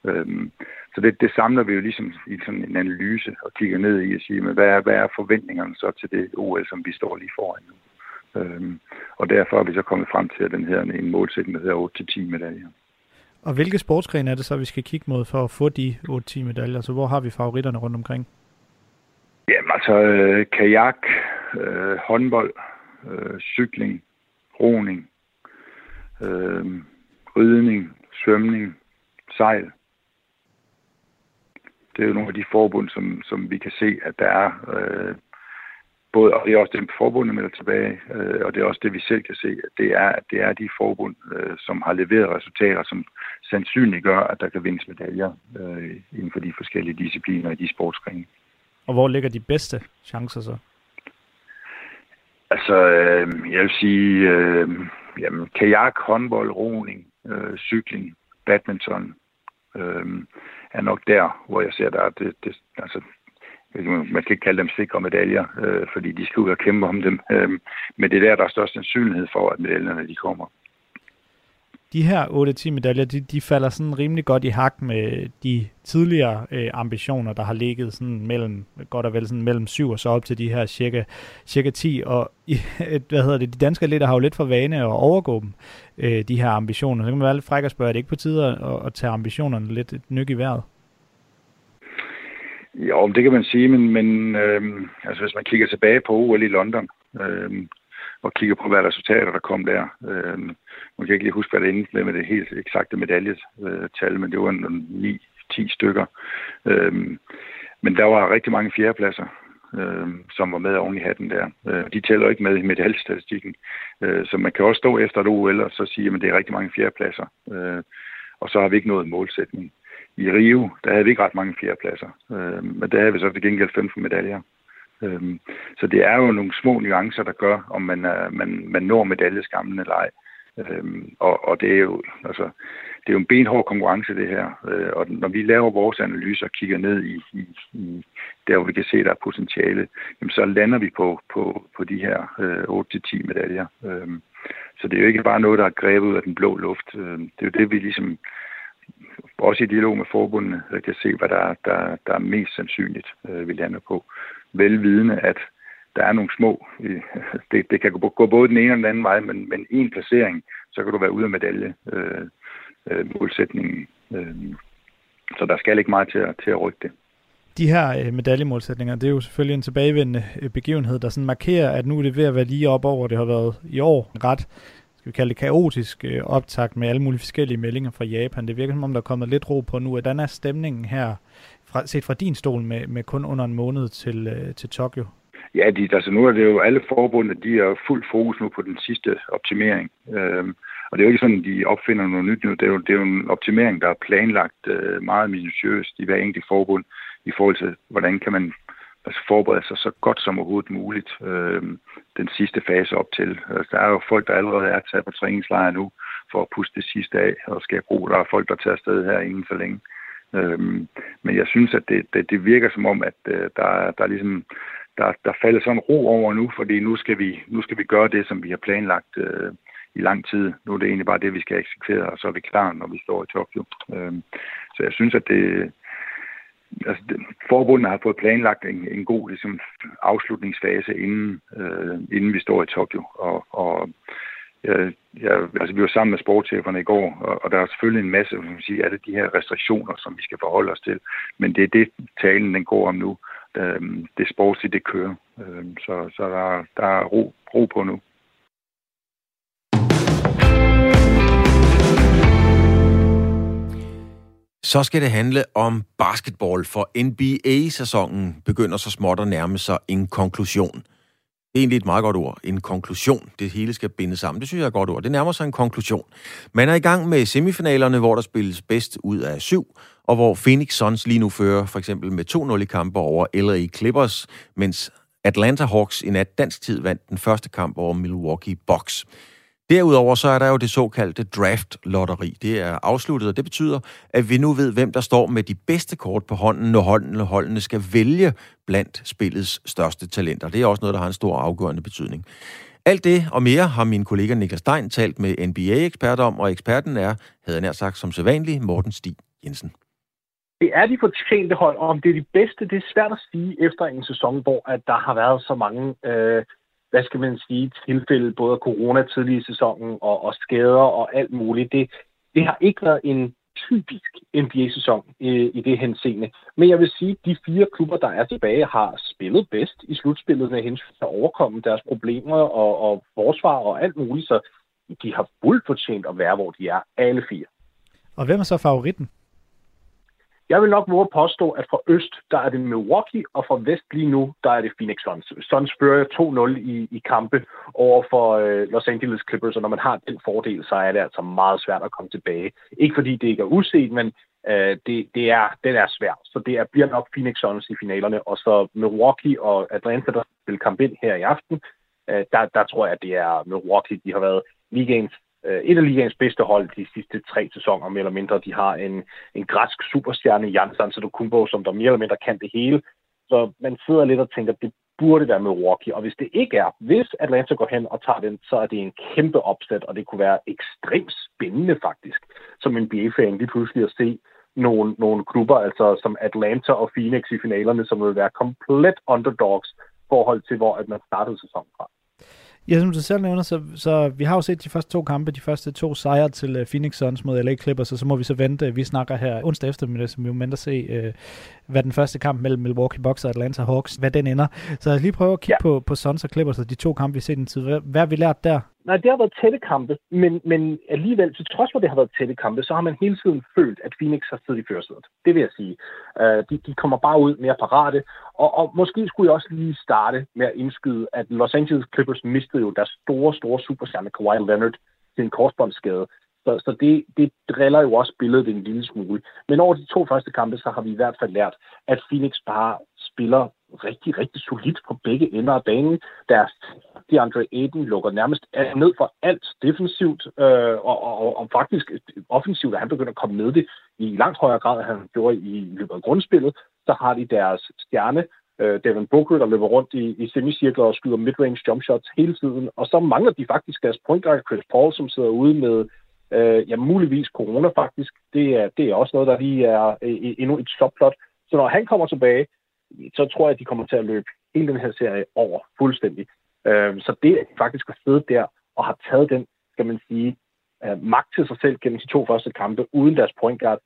Øhm, så det, det samler vi jo ligesom i sådan en analyse og kigger ned i og siger, men hvad er, hvad er forventningerne så til det OL, som vi står lige foran nu? Øhm, og derfor er vi så kommet frem til, at den her en målsætning, der hedder 8-10 medaljer. Og hvilke sportsgrene er det så, vi skal kigge mod for at få de 8-10 medaljer? Så hvor har vi favoritterne rundt omkring? Jamen altså, øh, kajak, øh, håndbold, øh, cykling, roning, øh, ridning, svømning, sejl. Det er jo nogle af de forbund, som, som vi kan se, at der er øh, både, og det er også dem forbundet melder tilbage, øh, og det er også det, vi selv kan se, at det er, at det er de forbund, øh, som har leveret resultater, som sandsynliggør, at der kan vindes medaljer øh, inden for de forskellige discipliner i de sportsgrene. Og hvor ligger de bedste chancer så? Altså, øh, jeg vil sige, øh, jamen, kajak, håndbold, roning, øh, cykling, badminton, øh, er nok der, hvor jeg ser, der er det, det altså, man kan ikke kalde dem sikre medaljer, øh, fordi de skal ud og kæmpe om dem. Øh, men det er der, der er størst sandsynlighed for, at medaljerne de kommer de her 8-10 medaljer, de, de falder sådan rimelig godt i hak med de tidligere øh, ambitioner, der har ligget sådan mellem, godt og vel sådan mellem 7 og så op til de her cirka, cirka 10. Og hvad hedder det, de danske atleter har jo lidt for vane at overgå dem, øh, de her ambitioner. Så kan man være lidt fræk og spørge, er det ikke på tide at, at tage ambitionerne lidt et nyk i vejret? Jo, det kan man sige, men, men øh, altså, hvis man kigger tilbage på OL i London, øh, og kigger på, hvad resultater der kom der. Øh, nu kan ikke lige huske, hvad det endte med med det helt eksakte medaljetal, men det var en 9-10 stykker. Øhm, men der var rigtig mange fjerdepladser, øh, som var med oven i hatten der. Øh, de tæller ikke med i medaljestatistikken. Øh, så man kan også stå efter et OL og så sige, at det er rigtig mange fjerdepladser. Øh, og så har vi ikke nået målsætning. I Rio, der havde vi ikke ret mange fjerdepladser, øh, men der havde vi så til gengæld 15 medaljer. Øh, så det er jo nogle små nuancer, der gør, om man, er, man, man når medaljeskammen eller ej. Øhm, og, og det er jo altså, det er jo en benhård konkurrence, det her. Øh, og når vi laver vores analyser og kigger ned i, i, i der, hvor vi kan se, der er potentiale, jamen, så lander vi på, på, på de her øh, 8-10 medaljer. Øh, så det er jo ikke bare noget, der er grebet ud af den blå luft. Øh, det er jo det, vi ligesom også i dialog med forbundene øh, kan se, hvad der, der, der er mest sandsynligt, øh, vi lander på. Velvidende, at der er nogle små. Det, det kan gå både den ene og den anden vej, men, men en placering, så kan du være ude af medalje. Øh, øh, målsætningen. Øh, så der skal ikke meget til at, til at rykke det. De her øh, medaljemålsætninger, det er jo selvfølgelig en tilbagevendende øh, begivenhed, der sådan markerer, at nu er det ved at være lige op over, det har været i år ret, skal vi kalde det kaotisk øh, optakt med alle mulige forskellige meldinger fra Japan. Det virker som om, der er kommet lidt ro på nu. Hvordan er stemningen her, fra, set fra din stol, med, med kun under en måned til, øh, til Tokyo? Ja, de, altså nu er det jo alle forbundet, de er fuld fokus nu på den sidste optimering. Øhm, og det er jo ikke sådan, at de opfinder noget nyt nu. Det er jo, det er jo en optimering, der er planlagt øh, meget minutiøst i hver enkelt forbund i forhold til, hvordan kan man altså forberede sig så godt som overhovedet muligt øh, den sidste fase op til. Altså, der er jo folk, der allerede er taget på træningslejr nu for at puste det sidste af og skal ro. Der er folk, der tager afsted her inden for længe. Øh, men jeg synes, at det, det, det virker som om, at øh, der, der er ligesom der, der falder sådan ro over nu, fordi nu skal vi, nu skal vi gøre det, som vi har planlagt øh, i lang tid. Nu er det egentlig bare det, vi skal eksekvere, og så er vi klar, når vi står i Tokyo. Øh, så jeg synes, at det, altså, det, forbundet har fået planlagt en, en god ligesom, afslutningsfase, inden, øh, inden vi står i Tokyo. Og, og øh, jeg, jeg, altså, vi var sammen med sportscheferne i går, og, og der er selvfølgelig en masse man sige, alle de her restriktioner, som vi skal forholde os til. Men det er det, talen den går om nu øh, det sportslige, det kører. Øh, så så der, der er ro, ro på nu. Så skal det handle om basketball, for NBA-sæsonen begynder så småt at nærme sig en konklusion. Det er egentlig et meget godt ord. En konklusion. Det hele skal bindes sammen. Det synes jeg er et godt ord. Det nærmer sig en konklusion. Man er i gang med semifinalerne, hvor der spilles bedst ud af syv, og hvor Phoenix Suns lige nu fører for eksempel med 2-0 i kampe over LA Clippers, mens Atlanta Hawks i nat dansk tid vandt den første kamp over Milwaukee Bucks. Derudover så er der jo det såkaldte draft-lotteri. Det er afsluttet, og det betyder, at vi nu ved, hvem der står med de bedste kort på hånden, når holdene, holdene skal vælge blandt spillets største talenter. Det er også noget, der har en stor afgørende betydning. Alt det og mere har min kollega Niklas Stein talt med NBA-ekspert om, og eksperten er, havde jeg nær sagt som sædvanlig, Morten Stig Jensen. Det er de fortjente hold, og om det er de bedste, det er svært at sige efter en sæson, hvor at der har været så mange øh, hvad skal man sige, tilfælde både af corona tidlig i sæsonen og, og skader og alt muligt. Det, det har ikke været en typisk NBA-sæson i, øh, i det henseende. Men jeg vil sige, at de fire klubber, der er tilbage, har spillet bedst i slutspillet med hensyn til at overkomme deres problemer og, og forsvar og alt muligt, så de har fuldt fortjent at være, hvor de er, alle fire. Og hvem er så favoritten? Jeg vil nok våge påstå, at fra øst, der er det Milwaukee, og fra vest lige nu, der er det Phoenix Suns. Suns fører 2-0 i, i kampe over for øh, Los Angeles Clippers, og når man har den fordel, så er det altså meget svært at komme tilbage. Ikke fordi det ikke er uset, men øh, det, det er, den er svært. Så det er, bliver nok Phoenix Suns i finalerne, og så Milwaukee og Atlanta, der vil kamp ind her i aften, øh, der, der tror jeg, at det er Milwaukee. De har været ligaens Øh, et af ligaens bedste hold de sidste tre sæsoner, mere eller mindre. De har en, en græsk superstjerne, Jan Sansedokumbo, som der mere eller mindre kan det hele. Så man sidder lidt og tænker, at det burde være Milwaukee. Og hvis det ikke er, hvis Atlanta går hen og tager den, så er det en kæmpe opsæt, og det kunne være ekstremt spændende faktisk, som en NBA-fan lige pludselig at se nogle, nogle klubber, altså som Atlanta og Phoenix i finalerne, som vil være komplet underdogs forhold til, hvor at man startede sæsonen fra. Ja, som du selv nævner, så, så vi har jo set de første to kampe, de første to sejre til uh, Phoenix Suns mod LA Clippers, og så må vi så vente. Vi snakker her onsdag eftermiddag, så vi må vente at se, uh, hvad den første kamp mellem Milwaukee Bucks og Atlanta Hawks, hvad den ender. Så lad os lige prøve at kigge ja. på, på Suns og Clippers, og de to kampe, vi har set den tid. Hvad, hvad har vi lært der? Nej, det har været tætte kampe, men, men alligevel, til trods for, at det har været tætte kampe, så har man hele tiden følt, at Phoenix har siddet i førersædet. Det vil jeg sige. Uh, de, de kommer bare ud mere parate, og, og måske skulle jeg også lige starte med at indskyde, at Los Angeles Clippers mistede jo deres store, store superstjerne Kawhi Leonard til en korsbåndsskade. Så, så det, det driller jo også billedet en lille smule. Men over de to første kampe, så har vi i hvert fald lært, at Phoenix bare spiller rigtig, rigtig solidt på begge ender af banen. Deres DeAndre Aiden lukker nærmest ned for alt defensivt, øh, og, og, og faktisk offensivt at han begynder at komme med det i langt højere grad, end han gjorde i løbet af grundspillet. Så har de deres stjerne, øh, Devin Booker, der løber rundt i, i semicirkler og skyder midrange jump shots hele tiden. Og så mangler de faktisk deres point guard Chris Paul, som sidder ude med øh, ja, muligvis corona faktisk. Det er, det er også noget, der lige er øh, endnu et stopplot. Så når han kommer tilbage, så tror jeg, at de kommer til at løbe hele den her serie over fuldstændig. Øh, så det, at de faktisk har siddet der og har taget den, skal man sige, øh, magt til sig selv gennem de to første kampe uden deres point guard,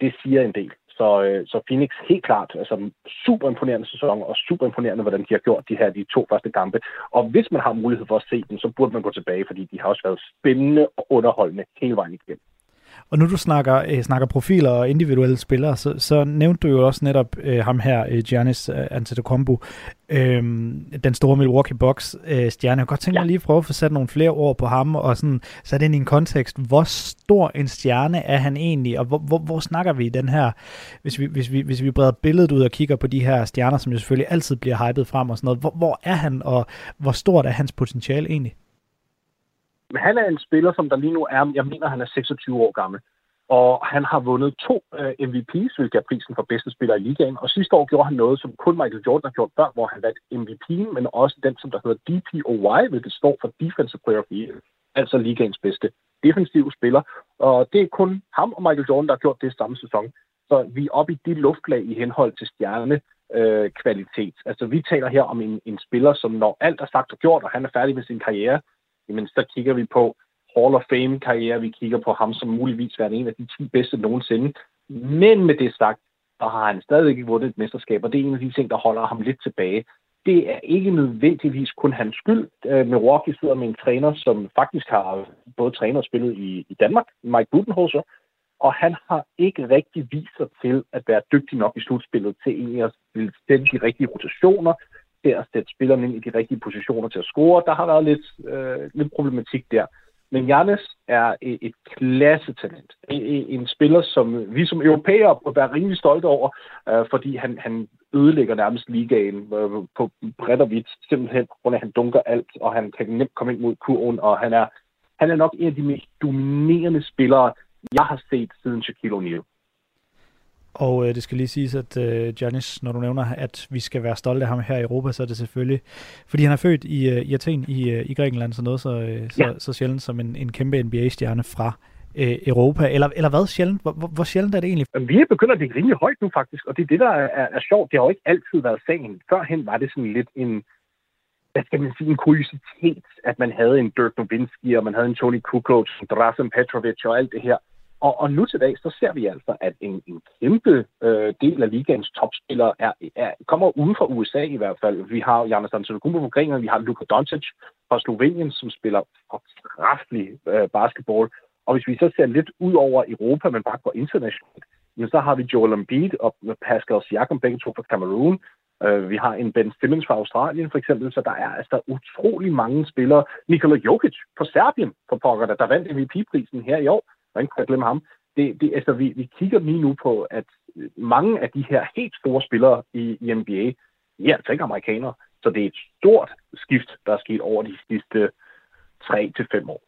det siger en del. Så, øh, så Phoenix helt klart, altså super imponerende sæson, og super imponerende, hvordan de har gjort de her de to første kampe. Og hvis man har mulighed for at se dem, så burde man gå tilbage, fordi de har også været spændende og underholdende hele vejen igennem. Og nu du snakker, øh, snakker profiler og individuelle spillere, så, så nævnte du jo også netop øh, ham her, øh, Giannis øh, Antetokounmpo, øh, den store Milwaukee Bucks øh, stjerne. Jeg kunne godt tænke ja. mig lige at prøve at få sat nogle flere ord på ham, og sådan sat ind i en kontekst. Hvor stor en stjerne er han egentlig, og hvor, hvor, hvor snakker vi i den her, hvis vi, hvis, vi, hvis vi breder billedet ud og kigger på de her stjerner, som jo selvfølgelig altid bliver hypet frem og sådan noget. Hvor, hvor er han, og hvor stort er hans potentiale egentlig? Men han er en spiller, som der lige nu er, jeg mener, han er 26 år gammel. Og han har vundet to uh, øh, MVP's, hvilket er prisen for bedste spiller i ligaen. Og sidste år gjorde han noget, som kun Michael Jordan har gjort før, hvor han vandt MVP'en, men også den, som der hedder DPOY, hvilket står for Defensive Player of the Year. Altså ligaens bedste defensive spiller. Og det er kun ham og Michael Jordan, der har gjort det samme sæson. Så vi er oppe i de luftlag i henhold til stjerne øh, kvalitet. Altså vi taler her om en, en spiller, som når alt er sagt og gjort, og han er færdig med sin karriere, jamen så kigger vi på Hall of Fame-karriere, vi kigger på ham som muligvis være en af de 10 bedste nogensinde. Men med det sagt, så har han stadig ikke vundet et mesterskab, og det er en af de ting, der holder ham lidt tilbage. Det er ikke nødvendigvis kun hans skyld. Øh, Milwaukee sidder med en træner, som faktisk har både træner og spillet i, i Danmark, Mike Budenholzer, og han har ikke rigtig vist sig til at være dygtig nok i slutspillet til egentlig at stille de rigtige rotationer, til at sætte spillerne ind i de rigtige positioner til at score. Der har været lidt, øh, lidt problematik der. Men Jannes er e-, et klassetalent. E-, e-, en spiller, som vi som europæere må være rimelig stolte over, øh, fordi han, han ødelægger nærmest ligaen øh, på bredt og vidt, simpelthen på grund af, at han dunker alt, og han kan nemt komme ind mod kurven, og han er, han er nok en af de mest dominerende spillere, jeg har set siden Shaquille O'Neal. Og øh, det skal lige siges, at øh, Giannis, når du nævner, at vi skal være stolte af ham her i Europa, så er det selvfølgelig, fordi han er født i, øh, i Athen i, øh, i Grækenland, så noget så, øh, så, ja. så sjældent som en, en kæmpe NBA-stjerne fra øh, Europa. Eller, eller hvad sjældent? Hvor, hvor, hvor sjældent er det egentlig? Vi er begyndt at ligge rimelig højt nu faktisk, og det er det, der er, er sjovt. Det har jo ikke altid været sagen. Førhen var det sådan lidt en, hvad skal man sige, en kuriositet, at man havde en Dirk Nowitzki, og man havde en Tony Kukoc, en Drazen Petrovic og alt det her. Og, og nu til dag, så ser vi altså, at en, en kæmpe øh, del af ligaens topspillere er, er, kommer uden fra USA i hvert fald. Vi har Janis Antetokounmpo fra Grækenland, vi har Luka Doncic fra Slovenien, som spiller fortræffelig øh, basketball. Og hvis vi så ser lidt ud over Europa, men bare går internationalt, så har vi Joel Embiid og Pascal Siakam, begge to fra Cameroon. Øh, vi har en Ben Simmons fra Australien for eksempel, så der er altså utrolig mange spillere. Nikola Jokic fra Serbien, for pokker, der vandt MVP-prisen her i år og ikke glemme ham. Det, det, altså, vi, vi kigger lige nu på, at øh, mange af de her helt store spillere i, i NBA, de er altså ikke amerikanere. Så det er et stort skift, der er sket over de sidste 3 til fem år.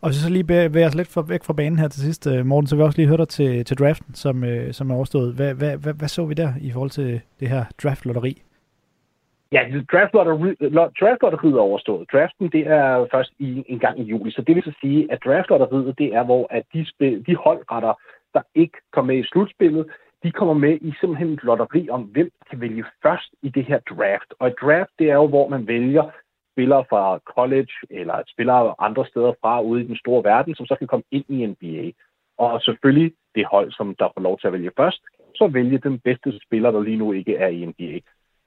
Og så lige være os lidt for, væk fra banen her til sidst, øh, Morten, så vil jeg også lige høre dig til, til draften, som, øh, som er overstået. Hvad, hvad, hvad, hvad så vi der i forhold til det her draftlotteri? Ja, draftlotteriet er overstået. Draften, det er først i, en gang i juli. Så det vil så sige, at draftlotteriet, det er, hvor at de, spil, de holdretter, der ikke kommer med i slutspillet, de kommer med i simpelthen et lotteri om, hvem kan vælge først i det her draft. Og et draft, det er jo, hvor man vælger spillere fra college eller spillere andre steder fra ude i den store verden, som så kan komme ind i NBA. Og selvfølgelig det hold, som der får lov til at vælge først, så vælge den bedste spiller, der lige nu ikke er i NBA.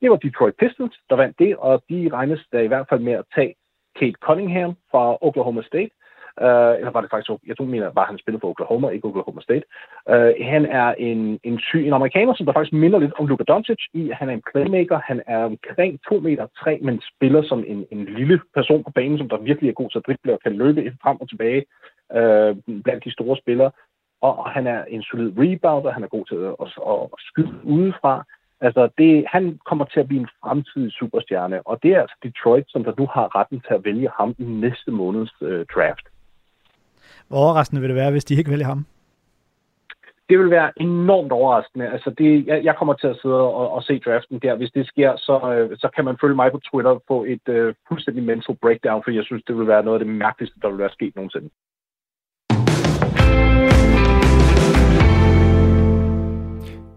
Det var Detroit Pistons, der vandt det, og de regnes da i hvert fald med at tage Kate Cunningham fra Oklahoma State, Uh, eller var det faktisk, jeg tror, mener, var han spillede for Oklahoma, ikke Oklahoma State. Uh, han er en, en, sy, en amerikaner, som der faktisk minder lidt om Luka Doncic i, han er en playmaker, han er omkring 2 meter 3, men spiller som en, en lille person på banen, som der virkelig er god til at drible og kan løbe frem og tilbage uh, blandt de store spillere. Og, og han er en solid rebounder, han er god til at, at, at skyde udefra. Altså, det, han kommer til at blive en fremtidig superstjerne, og det er altså Detroit, som der nu har retten til at vælge ham i næste måneds uh, draft. Hvor overraskende vil det være, hvis de ikke vælger ham? Det vil være enormt overraskende. Altså det, jeg, jeg kommer til at sidde og, og se draften der. Hvis det sker, så, øh, så kan man følge mig på Twitter på et øh, fuldstændig mental breakdown, for jeg synes, det vil være noget af det mærkeligste, der vil være sket nogensinde.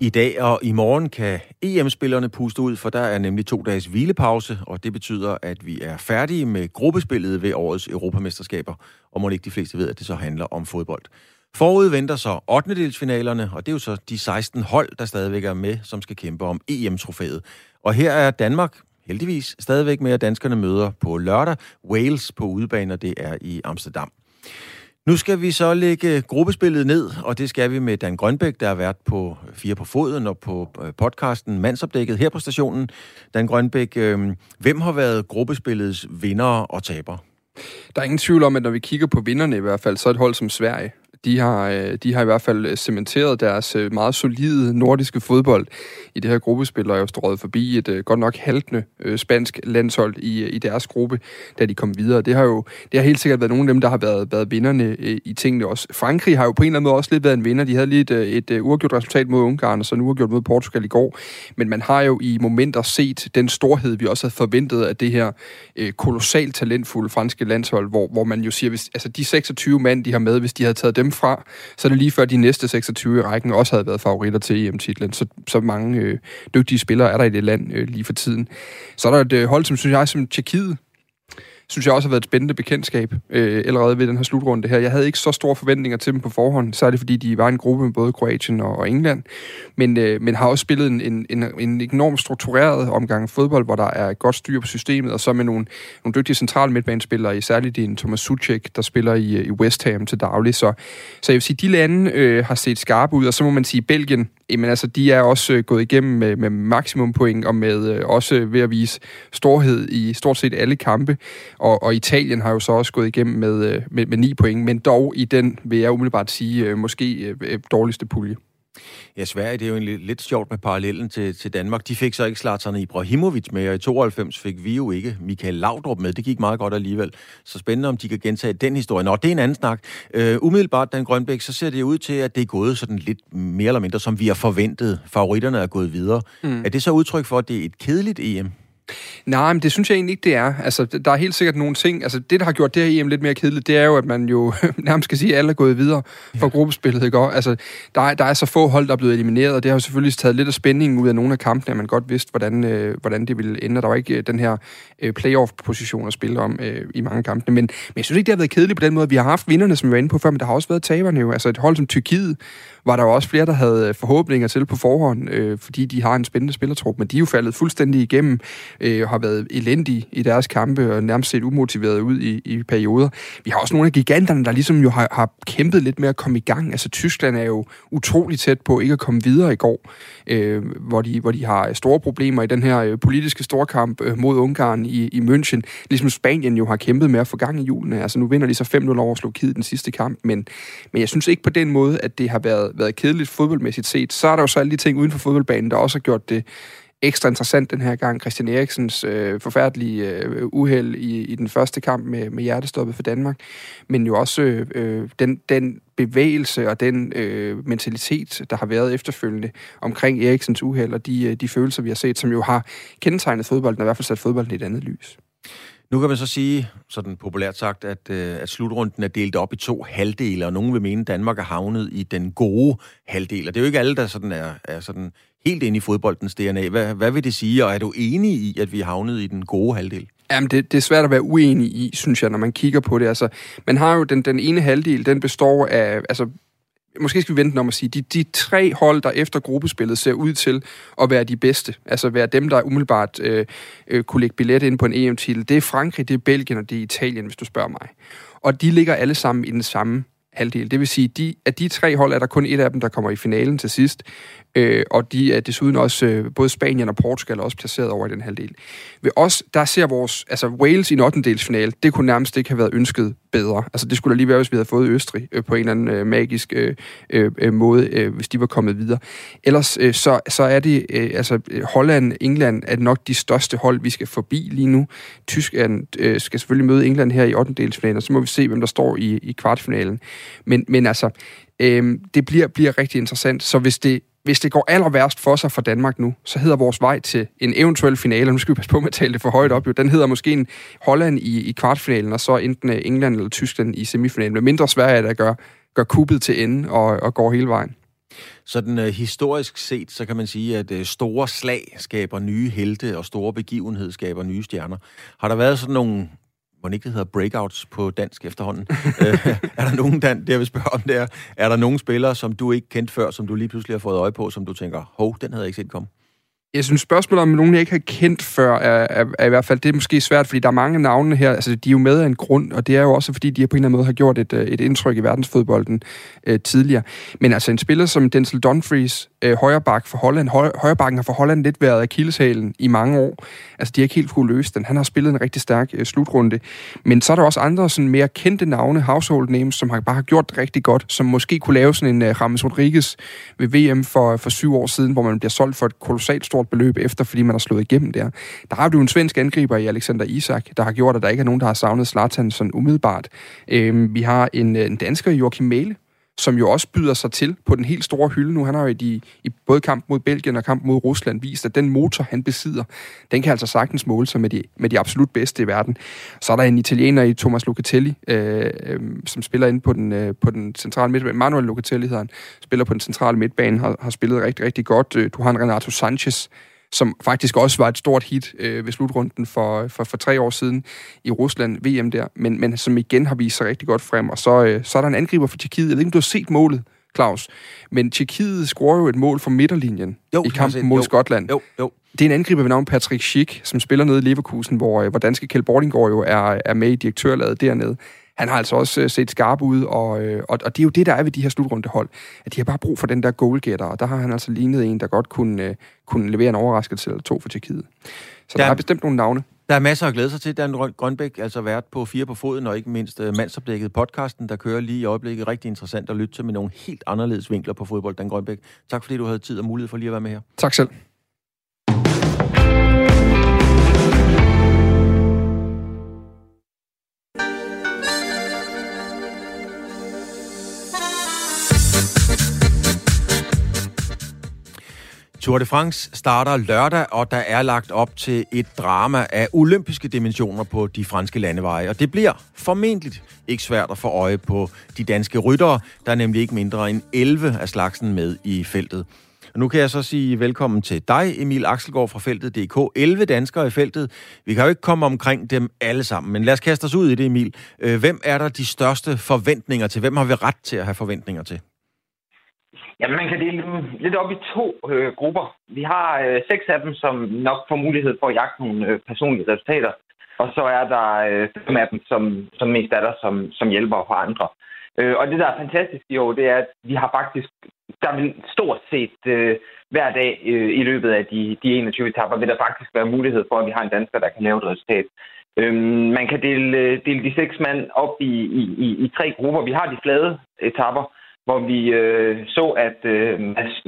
I dag og i morgen kan EM-spillerne puste ud, for der er nemlig to dages hvilepause, og det betyder, at vi er færdige med gruppespillet ved årets Europamesterskaber, og må ikke de fleste ved, at det så handler om fodbold. Forud venter så 8. delsfinalerne, og det er jo så de 16 hold, der stadigvæk er med, som skal kæmpe om EM-trofæet. Og her er Danmark heldigvis stadigvæk med, at danskerne møder på lørdag Wales på udebane, og det er i Amsterdam. Nu skal vi så lægge øh, gruppespillet ned, og det skal vi med Dan Grønbæk, der har været på Fire på Foden og på øh, podcasten Mandsopdækket her på stationen. Dan Grønbæk, øh, hvem har været gruppespillets vinder og taber? Der er ingen tvivl om, at når vi kigger på vinderne i hvert fald, så er et hold som Sverige de har, øh, de har i hvert fald øh, cementeret deres øh, meget solide nordiske fodbold i det her gruppespil, og er jo strået forbi et godt nok haltende spansk landshold i, i deres gruppe, da de kom videre. Det har jo det har helt sikkert været nogle af dem, der har været, været vinderne i tingene også. Frankrig har jo på en eller anden måde også lidt været en vinder. De havde lige et, et uafgjort resultat mod Ungarn, og så en uafgjort mod Portugal i går. Men man har jo i momenter set den storhed, vi også havde forventet af det her kolossalt talentfulde franske landshold, hvor, hvor man jo siger, hvis, altså de 26 mand, de har med, hvis de havde taget dem hjemmefra, så er det lige før de næste 26 i rækken også havde været favoritter til EM-titlen. Så, så mange øh, dygtige spillere er der i det land øh, lige for tiden. Så er der et øh, hold, som synes jeg, som Tjekkiet, synes jeg også har været et spændende bekendtskab øh, allerede ved den her slutrunde her. Jeg havde ikke så store forventninger til dem på forhånd, så er det fordi, de var en gruppe med både Kroatien og, og England, men, øh, men har også spillet en, en, en, en enormt struktureret omgang fodbold, hvor der er godt styr på systemet, og så med nogle, nogle dygtige centrale midtbanespillere, særligt din Thomas Suchek, der spiller i, øh, i West Ham til daglig. Så, så jeg vil sige, de lande øh, har set skarpe ud, og så må man sige, Belgien Jamen altså, de er også øh, gået igennem med, med maksimum point og med øh, også ved at vise storhed i stort set alle kampe. Og, og Italien har jo så også gået igennem med, øh, med, med 9 point, men dog i den, vil jeg umiddelbart sige, øh, måske øh, øh dårligste pulje. Ja, Sverige, det er jo en lidt, sjovt med parallellen til, til Danmark. De fik så ikke Zlatan Ibrahimovic med, og i 92 fik vi jo ikke Michael Laudrup med. Det gik meget godt alligevel. Så spændende, om de kan gentage den historie. Nå, det er en anden snak. Uh, umiddelbart, Dan Grønbæk, så ser det ud til, at det er gået sådan lidt mere eller mindre, som vi har forventet. Favoritterne er gået videre. Mm. Er det så udtryk for, at det er et kedeligt EM? Nej, men det synes jeg egentlig ikke, det er. Altså, der er helt sikkert nogle ting. Altså, det, der har gjort det her EM lidt mere kedeligt, det er jo, at man jo nærmest skal sige, at alle er gået videre fra ja. gruppespillet, ikke? Altså, der er, der er så få hold, der er blevet elimineret, og det har jo selvfølgelig taget lidt af spændingen ud af nogle af kampene, at man godt vidste, hvordan, øh, hvordan det ville ende. Der var ikke øh, den her øh, playoff-position at spille om øh, i mange kampene. Men, men jeg synes ikke, det har været kedeligt på den måde. Vi har haft vinderne, som vi var inde på før, men der har også været taberne jo. Altså, et hold som Tyrkiet var der jo også flere, der havde øh, forhåbninger til på forhånd, øh, fordi de har en spændende spillertrup, men de er jo faldet fuldstændig igennem øh, og har været elendige i deres kampe og nærmest set umotiveret ud i, i perioder. Vi har også nogle af giganterne, der ligesom jo har, har kæmpet lidt med at komme i gang. Altså Tyskland er jo utrolig tæt på ikke at komme videre i går, øh, hvor, de, hvor de har store problemer i den her øh, politiske storkamp øh, mod Ungarn i, i München. Ligesom Spanien jo har kæmpet med at få gang i julene. Altså nu vinder de så 5-0 over Slovakiet den sidste kamp, men, men jeg synes ikke på den måde, at det har været, været kedeligt fodboldmæssigt set. Så er der jo så alle de ting uden for fodboldbanen, der også har gjort det ekstra interessant den her gang. Christian Eriksens øh, forfærdelige øh, uheld i, i den første kamp med, med hjertestoppet for Danmark, men jo også øh, den, den bevægelse og den øh, mentalitet, der har været efterfølgende omkring Eriksens uheld og de, øh, de følelser, vi har set, som jo har kendetegnet fodbolden, og i hvert fald sat fodbolden i et andet lys. Nu kan man så sige, sådan populært sagt, at, øh, at slutrunden er delt op i to halvdele, og nogen vil mene, at Danmark er havnet i den gode halvdel. Og det er jo ikke alle, der sådan er, er sådan helt inde i fodboldens DNA. Hvad, hvad vil det sige, og er du enig i, at vi er havnet i den gode halvdel? Jamen, det, det er svært at være uenig i, synes jeg, når man kigger på det. Altså, man har jo den, den ene halvdel, den består af, altså, måske skal vi vente om at sige, de, de tre hold, der efter gruppespillet ser ud til at være de bedste, altså være dem, der umiddelbart øh, øh, kunne lægge billet ind på en EM-titel, det er Frankrig, det er Belgien og det er Italien, hvis du spørger mig. Og de ligger alle sammen i den samme halvdel. Det vil sige, de, at de tre hold er der kun et af dem, der kommer i finalen til sidst. Øh, og de er desuden også, øh, både Spanien og Portugal er også placeret over i den halvdel. Ved os, der ser vores, altså Wales i en 8. det kunne nærmest ikke have været ønsket bedre. Altså det skulle da lige være, hvis vi havde fået Østrig øh, på en eller anden øh, magisk øh, øh, øh, måde, øh, hvis de var kommet videre. Ellers øh, så, så er det, øh, altså Holland, England er nok de største hold, vi skal forbi lige nu. Tyskland øh, skal selvfølgelig møde England her i 8. og så må vi se, hvem der står i, i kvartfinalen. Men, men altså, øh, det bliver, bliver rigtig interessant. Så hvis det hvis det går aller værst for sig for Danmark nu, så hedder vores vej til en eventuel finale, nu skal vi passe på med at tale det for højt op, jo, den hedder måske en Holland i, i kvartfinalen, og så enten øh, England eller Tyskland i semifinalen. Med mindre Sverige, der gør, gør kuppet til ende og, og går hele vejen. Sådan øh, historisk set, så kan man sige, at øh, store slag skaber nye helte, og store begivenheder skaber nye stjerner. Har der været sådan nogle må ikke det hedder breakouts på dansk efterhånden. øh, er der nogen, Dan, det jeg vil spørge om, der, er der nogen spillere, som du ikke kendte før, som du lige pludselig har fået øje på, som du tænker, hov, den havde jeg ikke set komme? Jeg synes, spørgsmålet om nogen, jeg ikke har kendt før, er, er, er i hvert fald, det er måske svært, fordi der er mange navne her, altså de er jo med af en grund, og det er jo også, fordi de på en eller anden måde har gjort et, øh, et indtryk i verdensfodbolden øh, tidligere. Men altså en spiller som Denzel Dumfries, øh, højreback for Holland, høj, højrebakken har for Holland lidt været akilleshælen i mange år. Altså de har ikke helt kunne løse den. Han har spillet en rigtig stærk øh, slutrunde. Men så er der også andre sådan mere kendte navne, household names, som har bare har gjort det rigtig godt, som måske kunne lave sådan en øh, Rames Rodriguez ved VM for, for syv år siden, hvor man bliver solgt for et kolossalt stort beløb efter, fordi man har slået igennem der. Der har du en svensk angriber i Alexander Isak, der har gjort, at der ikke er nogen, der har savnet Zlatan sådan umiddelbart. Øhm, vi har en, øh, en dansker, Joachim Mæle, som jo også byder sig til på den helt store hylde nu. Han har jo i, i både kamp mod Belgien og kamp mod Rusland vist, at den motor, han besidder, den kan altså sagtens måle sig med de, med de absolut bedste i verden. Så er der en italiener i Thomas Locatelli, øh, øh, som spiller ind på den, øh, på den centrale midtbane. Manuel Locatelli hedder han, spiller på den centrale midtbane, har, har spillet rigtig, rigtig godt. Øh, du har en Renato Sanchez, som faktisk også var et stort hit øh, ved slutrunden for, for, for tre år siden i Rusland, VM der, men, men som igen har vist sig rigtig godt frem. Og så, øh, så er der en angriber for Tjekkiet. Jeg ved ikke, om du har set målet, Claus, men Tjekkiet scorer jo et mål fra midterlinjen jo, i kampen mod jo, Skotland. Jo, jo. Det er en angriber ved navn Patrick Schick, som spiller nede i Leverkusen, hvor, øh, hvor danske Kjeld Bordinggaard jo er, er med i direktørlaget dernede han har altså også øh, set skarp ud, og, øh, og, og det er jo det, der er ved de her slutrundehold, at de har bare brug for den der goalgetter, og der har han altså lignet en, der godt kunne, øh, kunne levere en overraskelse eller to for Tjekkiet. Så der, der er bestemt nogle navne. Der er masser at glæde sig til. Dan Grønbæk, altså vært på Fire på Foden, og ikke mindst uh, mandsopdækket podcasten, der kører lige i øjeblikket. Rigtig interessant at lytte til med nogle helt anderledes vinkler på fodbold, Dan Grønbæk. Tak fordi du havde tid og mulighed for lige at være med her. Tak selv. Tour de France starter lørdag, og der er lagt op til et drama af olympiske dimensioner på de franske landeveje. Og det bliver formentlig ikke svært at få øje på de danske ryttere. Der er nemlig ikke mindre end 11 af slagsen med i feltet. Og nu kan jeg så sige velkommen til dig, Emil Axelgaard fra feltet.dk. 11 danskere i feltet. Vi kan jo ikke komme omkring dem alle sammen, men lad os kaste os ud i det, Emil. Øh, hvem er der de største forventninger til? Hvem har vi ret til at have forventninger til? Ja, man kan dele dem lidt op i to øh, grupper. Vi har øh, seks af dem, som nok får mulighed for at jagte nogle øh, personlige resultater. Og så er der øh, fem af dem, som, som mest er der som, som hjælper for andre. Øh, og det, der er fantastisk i år, det er, at vi har faktisk, der vil stort set øh, hver dag øh, i løbet af de, de 21 etapper, vil der faktisk være mulighed for, at vi har en dansker, der kan lave et resultat. Øh, man kan dele, øh, dele de seks mand op i, i, i, i tre grupper. Vi har de flade etapper, hvor vi øh, så, at øh,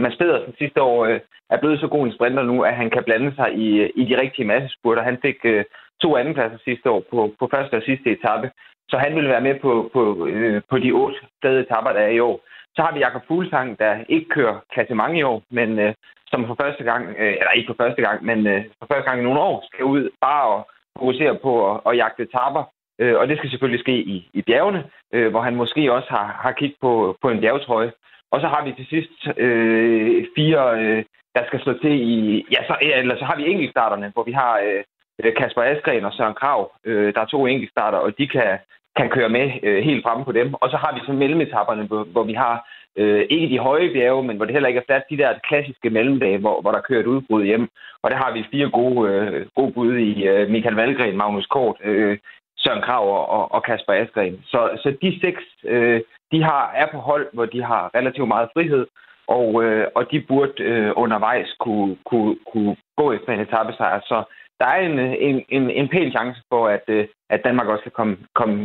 Mads Pedersen sidste år øh, er blevet så god en sprinter nu, at han kan blande sig i, øh, i de rigtige massespurter. Han fik øh, to andenpladser sidste år på, på første og sidste etape, så han ville være med på, på, øh, på de otte flade etapper, der er i år. Så har vi Jakob Fuglsang, der ikke kører klassement i år, men øh, som for første gang, øh, eller ikke for første gang, men øh, for første gang i nogle år, skal ud bare og fokusere på at, at jagte etapper Øh, og det skal selvfølgelig ske i, i bjergene, øh, hvor han måske også har, har kigget på, på en bjergetrøje. Og så har vi til sidst øh, fire, øh, der skal slå til i... Ja, så, eller så har vi enkeltstarterne, hvor vi har øh, Kasper Askren og Søren Krav. Øh, der er to enkeltstarter, og de kan, kan køre med øh, helt fremme på dem. Og så har vi så mellemetapperne, hvor, hvor vi har øh, ikke de høje bjerge, men hvor det heller ikke er fast de der klassiske mellemdage, hvor, hvor der kører et udbrud hjem. Og der har vi fire gode, øh, gode bud i øh, Michael Valgren, Magnus Kort, øh, Søren Krav og, og Kasper Askren. Så, så de seks, øh, de har, er på hold, hvor de har relativt meget frihed, og, øh, og de burde øh, undervejs kunne, kunne, kunne gå efter en etappesejr. Så der er en, en, en, en pæn chance for, at, øh, at Danmark også kan komme, komme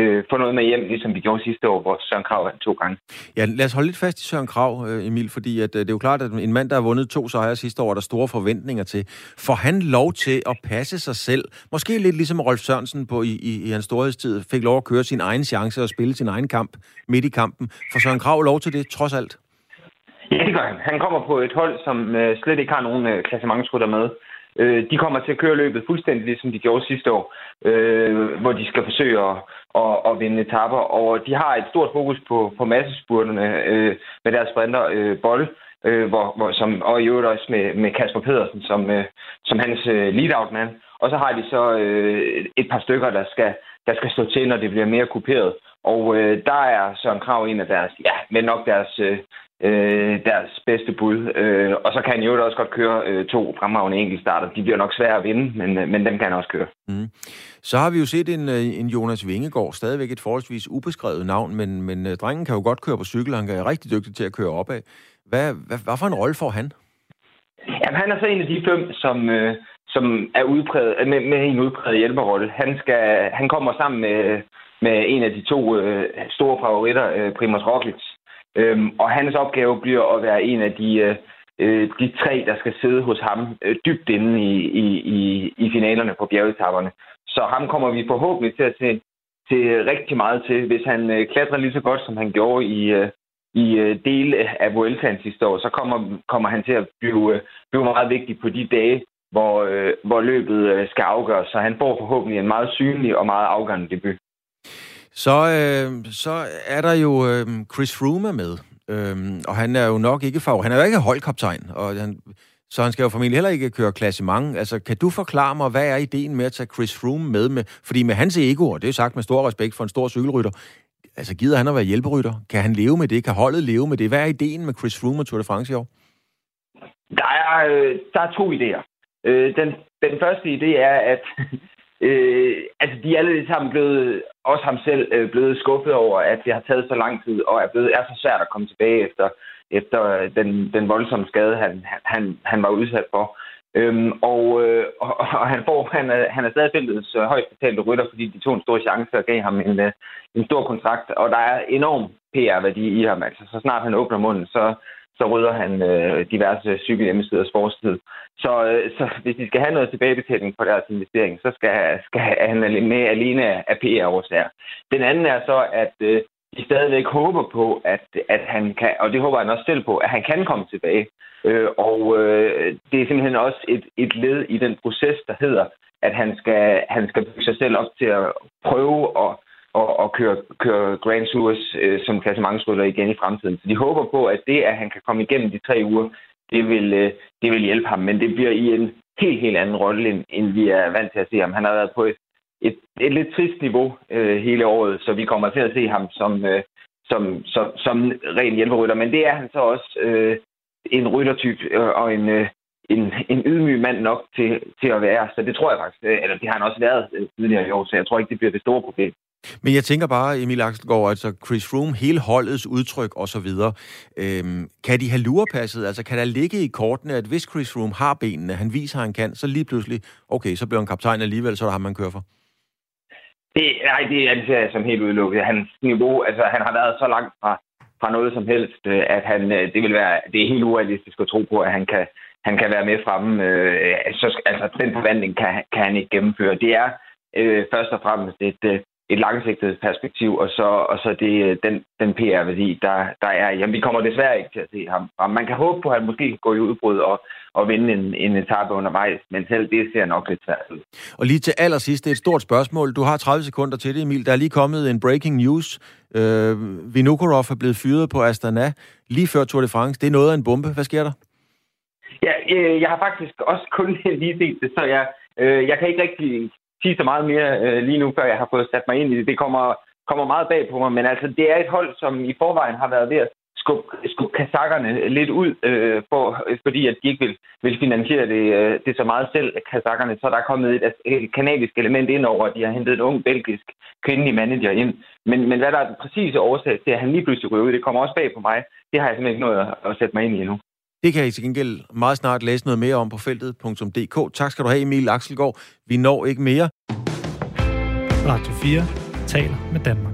øh, få noget med hjem, ligesom vi gjorde sidste år, hvor Søren Krav vandt to gange. Ja, lad os holde lidt fast i Søren Krav, øh, Emil, fordi at, øh, det er jo klart, at en mand, der har vundet to sejre sidste år, er der store forventninger til. Får han lov til at passe sig selv? Måske lidt ligesom Rolf Sørensen på, i, i, i hans storhedstid fik lov at køre sin egen chance og spille sin egen kamp midt i kampen. Får Søren Krav lov til det, trods alt? Ja, det gør han. Han kommer på et hold, som øh, slet ikke har nogen øh, klassementsrytter med. Øh, de kommer til at køre løbet fuldstændig ligesom de gjorde sidste år, øh, hvor de skal forsøge at, at, at vinde etapper. Og de har et stort fokus på, på massespurterne øh, med deres sprinter øh, Bolle, øh, hvor, hvor, som, og i øvrigt også med, med Kasper Pedersen som, øh, som hans øh, lead-out-mand. Og så har de så øh, et par stykker, der skal, der skal stå til, når det bliver mere kuperet. Og øh, der er Søren Krav en af deres, ja, men nok deres, øh, øh, deres bedste bud. Øh, og så kan han jo også godt køre øh, to fremragende enkeltstarter. De bliver nok svære at vinde, men, øh, men dem kan han også køre. Mm. Så har vi jo set en, øh, en Jonas Vingegaard, stadigvæk et forholdsvis ubeskrevet navn, men, men øh, drengen kan jo godt køre på cykel, han er rigtig dygtig til at køre opad. Hvad, hvad, hvad for en rolle får han? Jamen, han er så en af de fem, som, øh, som er udpræget, med, med en udpræget hjælperrolle. Han, skal, han kommer sammen med, med en af de to øh, store favoritter, øh, Primoz Roglic, Øhm, og hans opgave bliver at være en af de, øh, øh, de tre, der skal sidde hos ham øh, dybt inde i, i, i, i finalerne på bjergetapperne. Så ham kommer vi forhåbentlig til at se, se rigtig meget til. Hvis han øh, klatrer lige så godt, som han gjorde i, øh, i øh, dele af Vueltaen sidste år, så kommer, kommer han til at blive, øh, blive meget vigtig på de dage, hvor, øh, hvor løbet øh, skal afgøres. Så han får forhåbentlig en meget synlig og meget afgørende debut. Så, øh, så er der jo øh, Chris Froome med, øh, og han er jo nok ikke fag. Han er jo ikke holdkaptajn, og han, så han skal jo formentlig heller ikke køre klassement. Altså, kan du forklare mig, hvad er ideen med at tage Chris Froome med? med fordi med hans ego, og det er jo sagt med stor respekt for en stor cykelrytter, altså gider han at være hjælperytter? Kan han leve med det? Kan holdet leve med det? Hvad er ideen med Chris Froome og Tour de France i år? Der er, øh, der er to idéer. Øh, den, den første idé er, at Øh, altså, de er alle sammen blevet, også ham selv, øh, blevet skuffet over, at det har taget så lang tid, og er, blevet, er så svært at komme tilbage efter, efter øh, den, den voldsomme skade, han, han, han var udsat for. Øhm, og, øh, og, og han, får, han, er, han er stadig feltets øh, højst betalte rytter, fordi de tog en stor chance og gav ham en, øh, en stor kontrakt. Og der er enorm PR-værdi i ham. Altså, så snart han åbner munden, så, så rydder han øh, diverse cykelhjemmesiders forstid. Så, øh, så hvis de skal have noget tilbagebetaling på deres investering, så skal, skal han med alene af PR-årsager. Den anden er så, at øh, de stadigvæk håber på, at, at han kan, og det håber han også selv på, at han kan komme tilbage. Øh, og øh, det er simpelthen også et, et led i den proces, der hedder, at han skal, han skal bygge sig selv op til at prøve at og, og køre, køre Grand Tours øh, som klassementsrytter igen i fremtiden. Så de håber på, at det, at han kan komme igennem de tre uger, det vil, øh, det vil hjælpe ham. Men det bliver i en helt, helt anden rolle, end, end vi er vant til at se ham. Han har været på et, et, et lidt trist niveau øh, hele året, så vi kommer til at se ham som, øh, som, som, som ren hjælperytter. Men det er han så også øh, en ryttertype øh, og en, øh, en, en ydmyg mand nok til, til at være. Så det tror jeg faktisk, øh, eller det har han også været øh, tidligere i år, så jeg tror ikke, det bliver det store problem. Men jeg tænker bare, Emil Axelgaard, altså Chris Room, hele holdets udtryk og så videre. Øhm, kan de have lurepasset? Altså kan der ligge i kortene, at hvis Chris Room har benene, han viser, at han kan, så lige pludselig, okay, så bliver han kaptajn alligevel, så er der ham, man kører for? Det, nej, det er jeg som helt udelukket. Hans niveau, altså han har været så langt fra, fra noget som helst, øh, at han, øh, det vil være, det er helt urealistisk at tro på, at han kan, han kan være med fremme. Øh, så, altså, den forvandling kan, kan han ikke gennemføre. Det er øh, først og fremmest et, øh, et langsigtet perspektiv, og så, og så det, den, den PR-værdi, der, der er. Jamen, vi kommer desværre ikke til at se ham frem. Man kan håbe på, at han måske kan gå i udbrud og, og vinde en, en etape undervejs, men selv det ser nok lidt svært ud. Og lige til allersidst, det er et stort spørgsmål. Du har 30 sekunder til det, Emil. Der er lige kommet en breaking news. Øh, Vinokurov er blevet fyret på Astana lige før Tour de France. Det er noget af en bombe. Hvad sker der? Ja, øh, jeg har faktisk også kun lige set det, så jeg, Øh, jeg kan ikke rigtig sige så meget mere øh, lige nu, før jeg har fået sat mig ind i det. Det kommer, kommer meget bag på mig, men altså, det er et hold, som i forvejen har været ved at skubbe, skub kazakkerne lidt ud, øh, for, fordi at de ikke vil, vil finansiere det, øh, det så meget selv, kazakkerne. Så der er kommet et, et kanadisk element ind over, at de har hentet en ung belgisk kvindelig manager ind. Men, men hvad der er den præcise årsag til, at han lige pludselig ryger ud, det kommer også bag på mig. Det har jeg simpelthen ikke noget at, at sætte mig ind i endnu. Det kan I til gengæld meget snart læse noget mere om på feltet.dk. Tak skal du have, Emil Axelgaard. Vi når ikke mere. Radio 4 taler med Danmark.